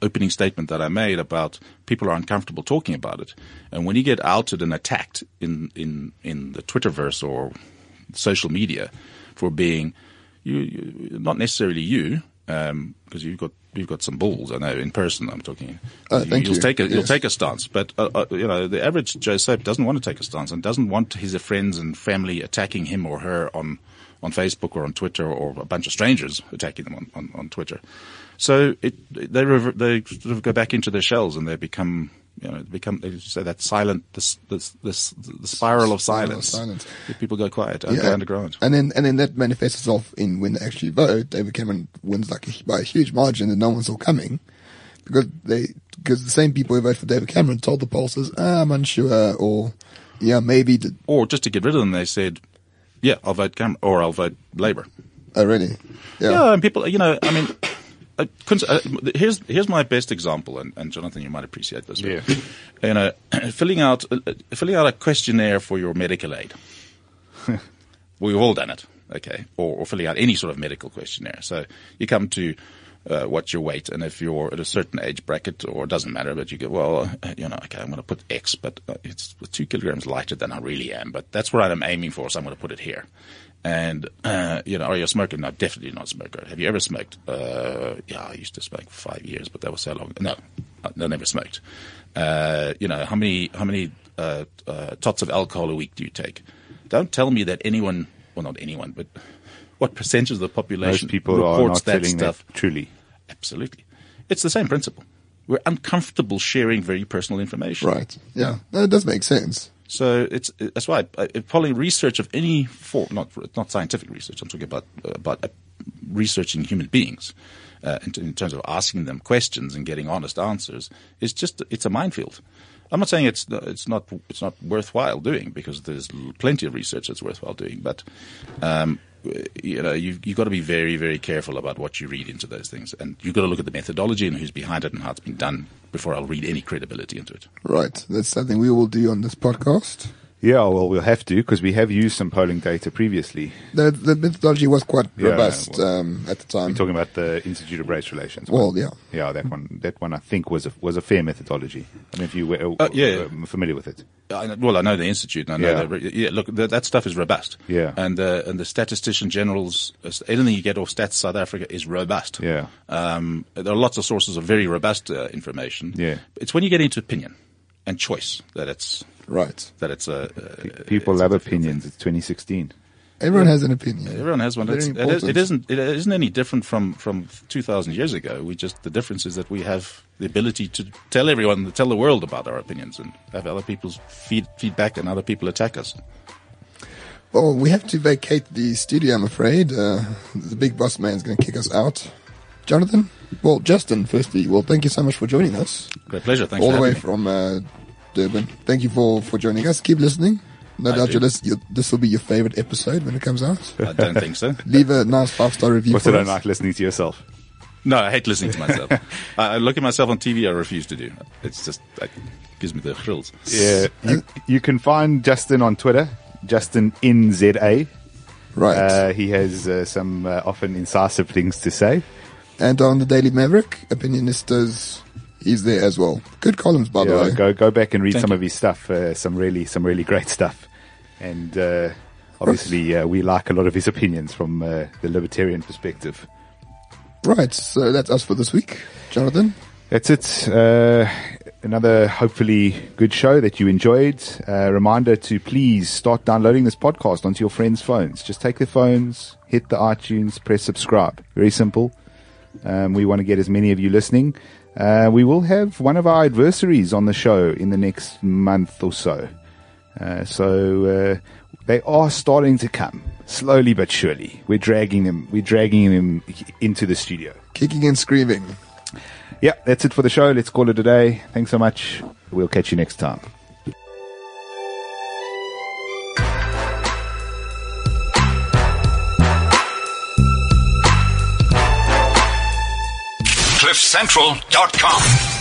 opening statement that I made about people are uncomfortable talking about it, and when you get outed and attacked in in in the Twitterverse or social media for being you, you not necessarily you because you've got you've got some balls. I know in person. I'm talking. Uh, thank you'll you. take a you'll take a stance, but uh, uh, you know the average Joe Soap doesn't want to take a stance and doesn't want his friends and family attacking him or her on on Facebook or on Twitter or a bunch of strangers attacking them on, on, on Twitter. So it they rever- they sort of go back into their shells and they become you know it become they say that silent this this this the spiral of Spiral of silence. silence. People go quiet, go underground. And then and then that manifests itself in when they actually vote. David Cameron wins like a, by a huge margin that no one saw coming, because they because the same people who voted for David Cameron told the pollsters, ah, "I'm unsure," or "Yeah, maybe." The, Or just to get rid of them, they said, "Yeah, I'll vote Cam or I'll vote Labour." oh, really? Yeah, and people, you know, I mean, uh, uh, here's here's my best example, and, and Jonathan, you might appreciate this. Yeah. You know, filling out uh, uh, filling out a questionnaire for your medical aid. We've all done it, okay, or, or filling out any sort of medical questionnaire. So you come to uh, what's your weight, and if you're at a certain age bracket, or it doesn't matter, but you go, well, uh, you know, okay, I'm going to put X, but it's two kilograms lighter than I really am, but that's what I'm aiming for, so I'm going to put it here. And uh, you know, are you a smoker? No, definitely not a smoker. Have you ever smoked? Uh, yeah, I used to smoke for five years, but that was so long. No, I I never smoked. Uh, you know, how many how many uh, uh, tots of alcohol a week do you take? Don't tell me that anyone, well, not anyone, but what percentage of the population Most people are reports not that telling stuff? that truly. Absolutely, it's the same principle. We're uncomfortable sharing very personal information. Right. Yeah. That does make sense. So it's that's why uh, polling research of any form, not not scientific research. I'm talking about uh, about uh, researching human beings uh, in, in terms of asking them questions and getting honest answers. It's just it's a minefield. I'm not saying it's it's not it's not worthwhile doing because there's plenty of research that's worthwhile doing, but um, you know you you've got to be very very careful about what you read into those things, and you've got to look at the methodology and who's behind it and how it's been done before I'll read any credibility into it. Right. That's something we will do on this podcast. Yeah, well, we'll have to because we have used some polling data previously. The the methodology was quite Yeah, robust well, um, at the time. We're talking about the Institute of Race Relations. well, one. yeah. yeah, that one. That one, I think, was a was a fair methodology. I mean, if you were Uh, yeah. uh, familiar with it. I well, I know the institute. And I know Yeah. that, yeah. Look, that, that stuff is robust. Yeah. And uh, and the statistician generals, uh, anything you get off Stats South Africa is robust. Yeah. Um, there are lots of sources of very robust uh, information. Yeah. It's when you get into opinion and choice that it's Right. that it's a. Uh, People it's have a difficult opinions. It's 2016. Everyone has an opinion. Everyone has one. Very It's, it, is, it isn't. It isn't any different from from two thousand years ago. We just the difference is that we have the ability to tell everyone, tell the world about our opinions, and have other people's feed, feedback, and other people attack us. Well, we have to vacate the studio, I'm afraid. Uh, the big boss man's going to kick us out. Jonathan? Well, Justin, firstly, well, thank you so much for joining us. Great pleasure. Thanks all for the way me. from uh, Durban. Thank you for, for joining us. Keep listening. No I doubt do. you'll listen, you this will be your favorite episode when it comes out. I don't think so. Leave a nice five star review Also, for don't us. like listening to yourself. No, I hate listening to myself. I, I look at myself on TV. I refuse to do. It's just it gives me the thrills. Yeah, you, you can find Justin on Twitter, Justin in ZA. Right. Uh, he has uh, some uh, often incisive things to say. And on the Daily Maverick, Opinionistas, he's there as well. Good columns, by the way. go go back and read Thank some you. of his stuff. Uh, some really some really great stuff, and uh, obviously uh, we like a lot of his opinions from uh, the libertarian perspective. Right. So that's us for this week. Jonathan? That's it. Uh, another hopefully good show that you enjoyed. Uh, reminder to please start downloading this podcast onto your friends' phones. Just take their phones, hit the iTunes, press subscribe. Very simple. Um, we want to get as many of you listening. Uh, we will have one of our adversaries on the show in the next month or so. Uh, so uh, they are starting to come slowly but surely. We're dragging them. We're dragging them into the studio. Kicking and screaming. Yeah, that's it for the show. Let's call it a day. Thanks so much. We'll catch you next time. CliffCentral.com.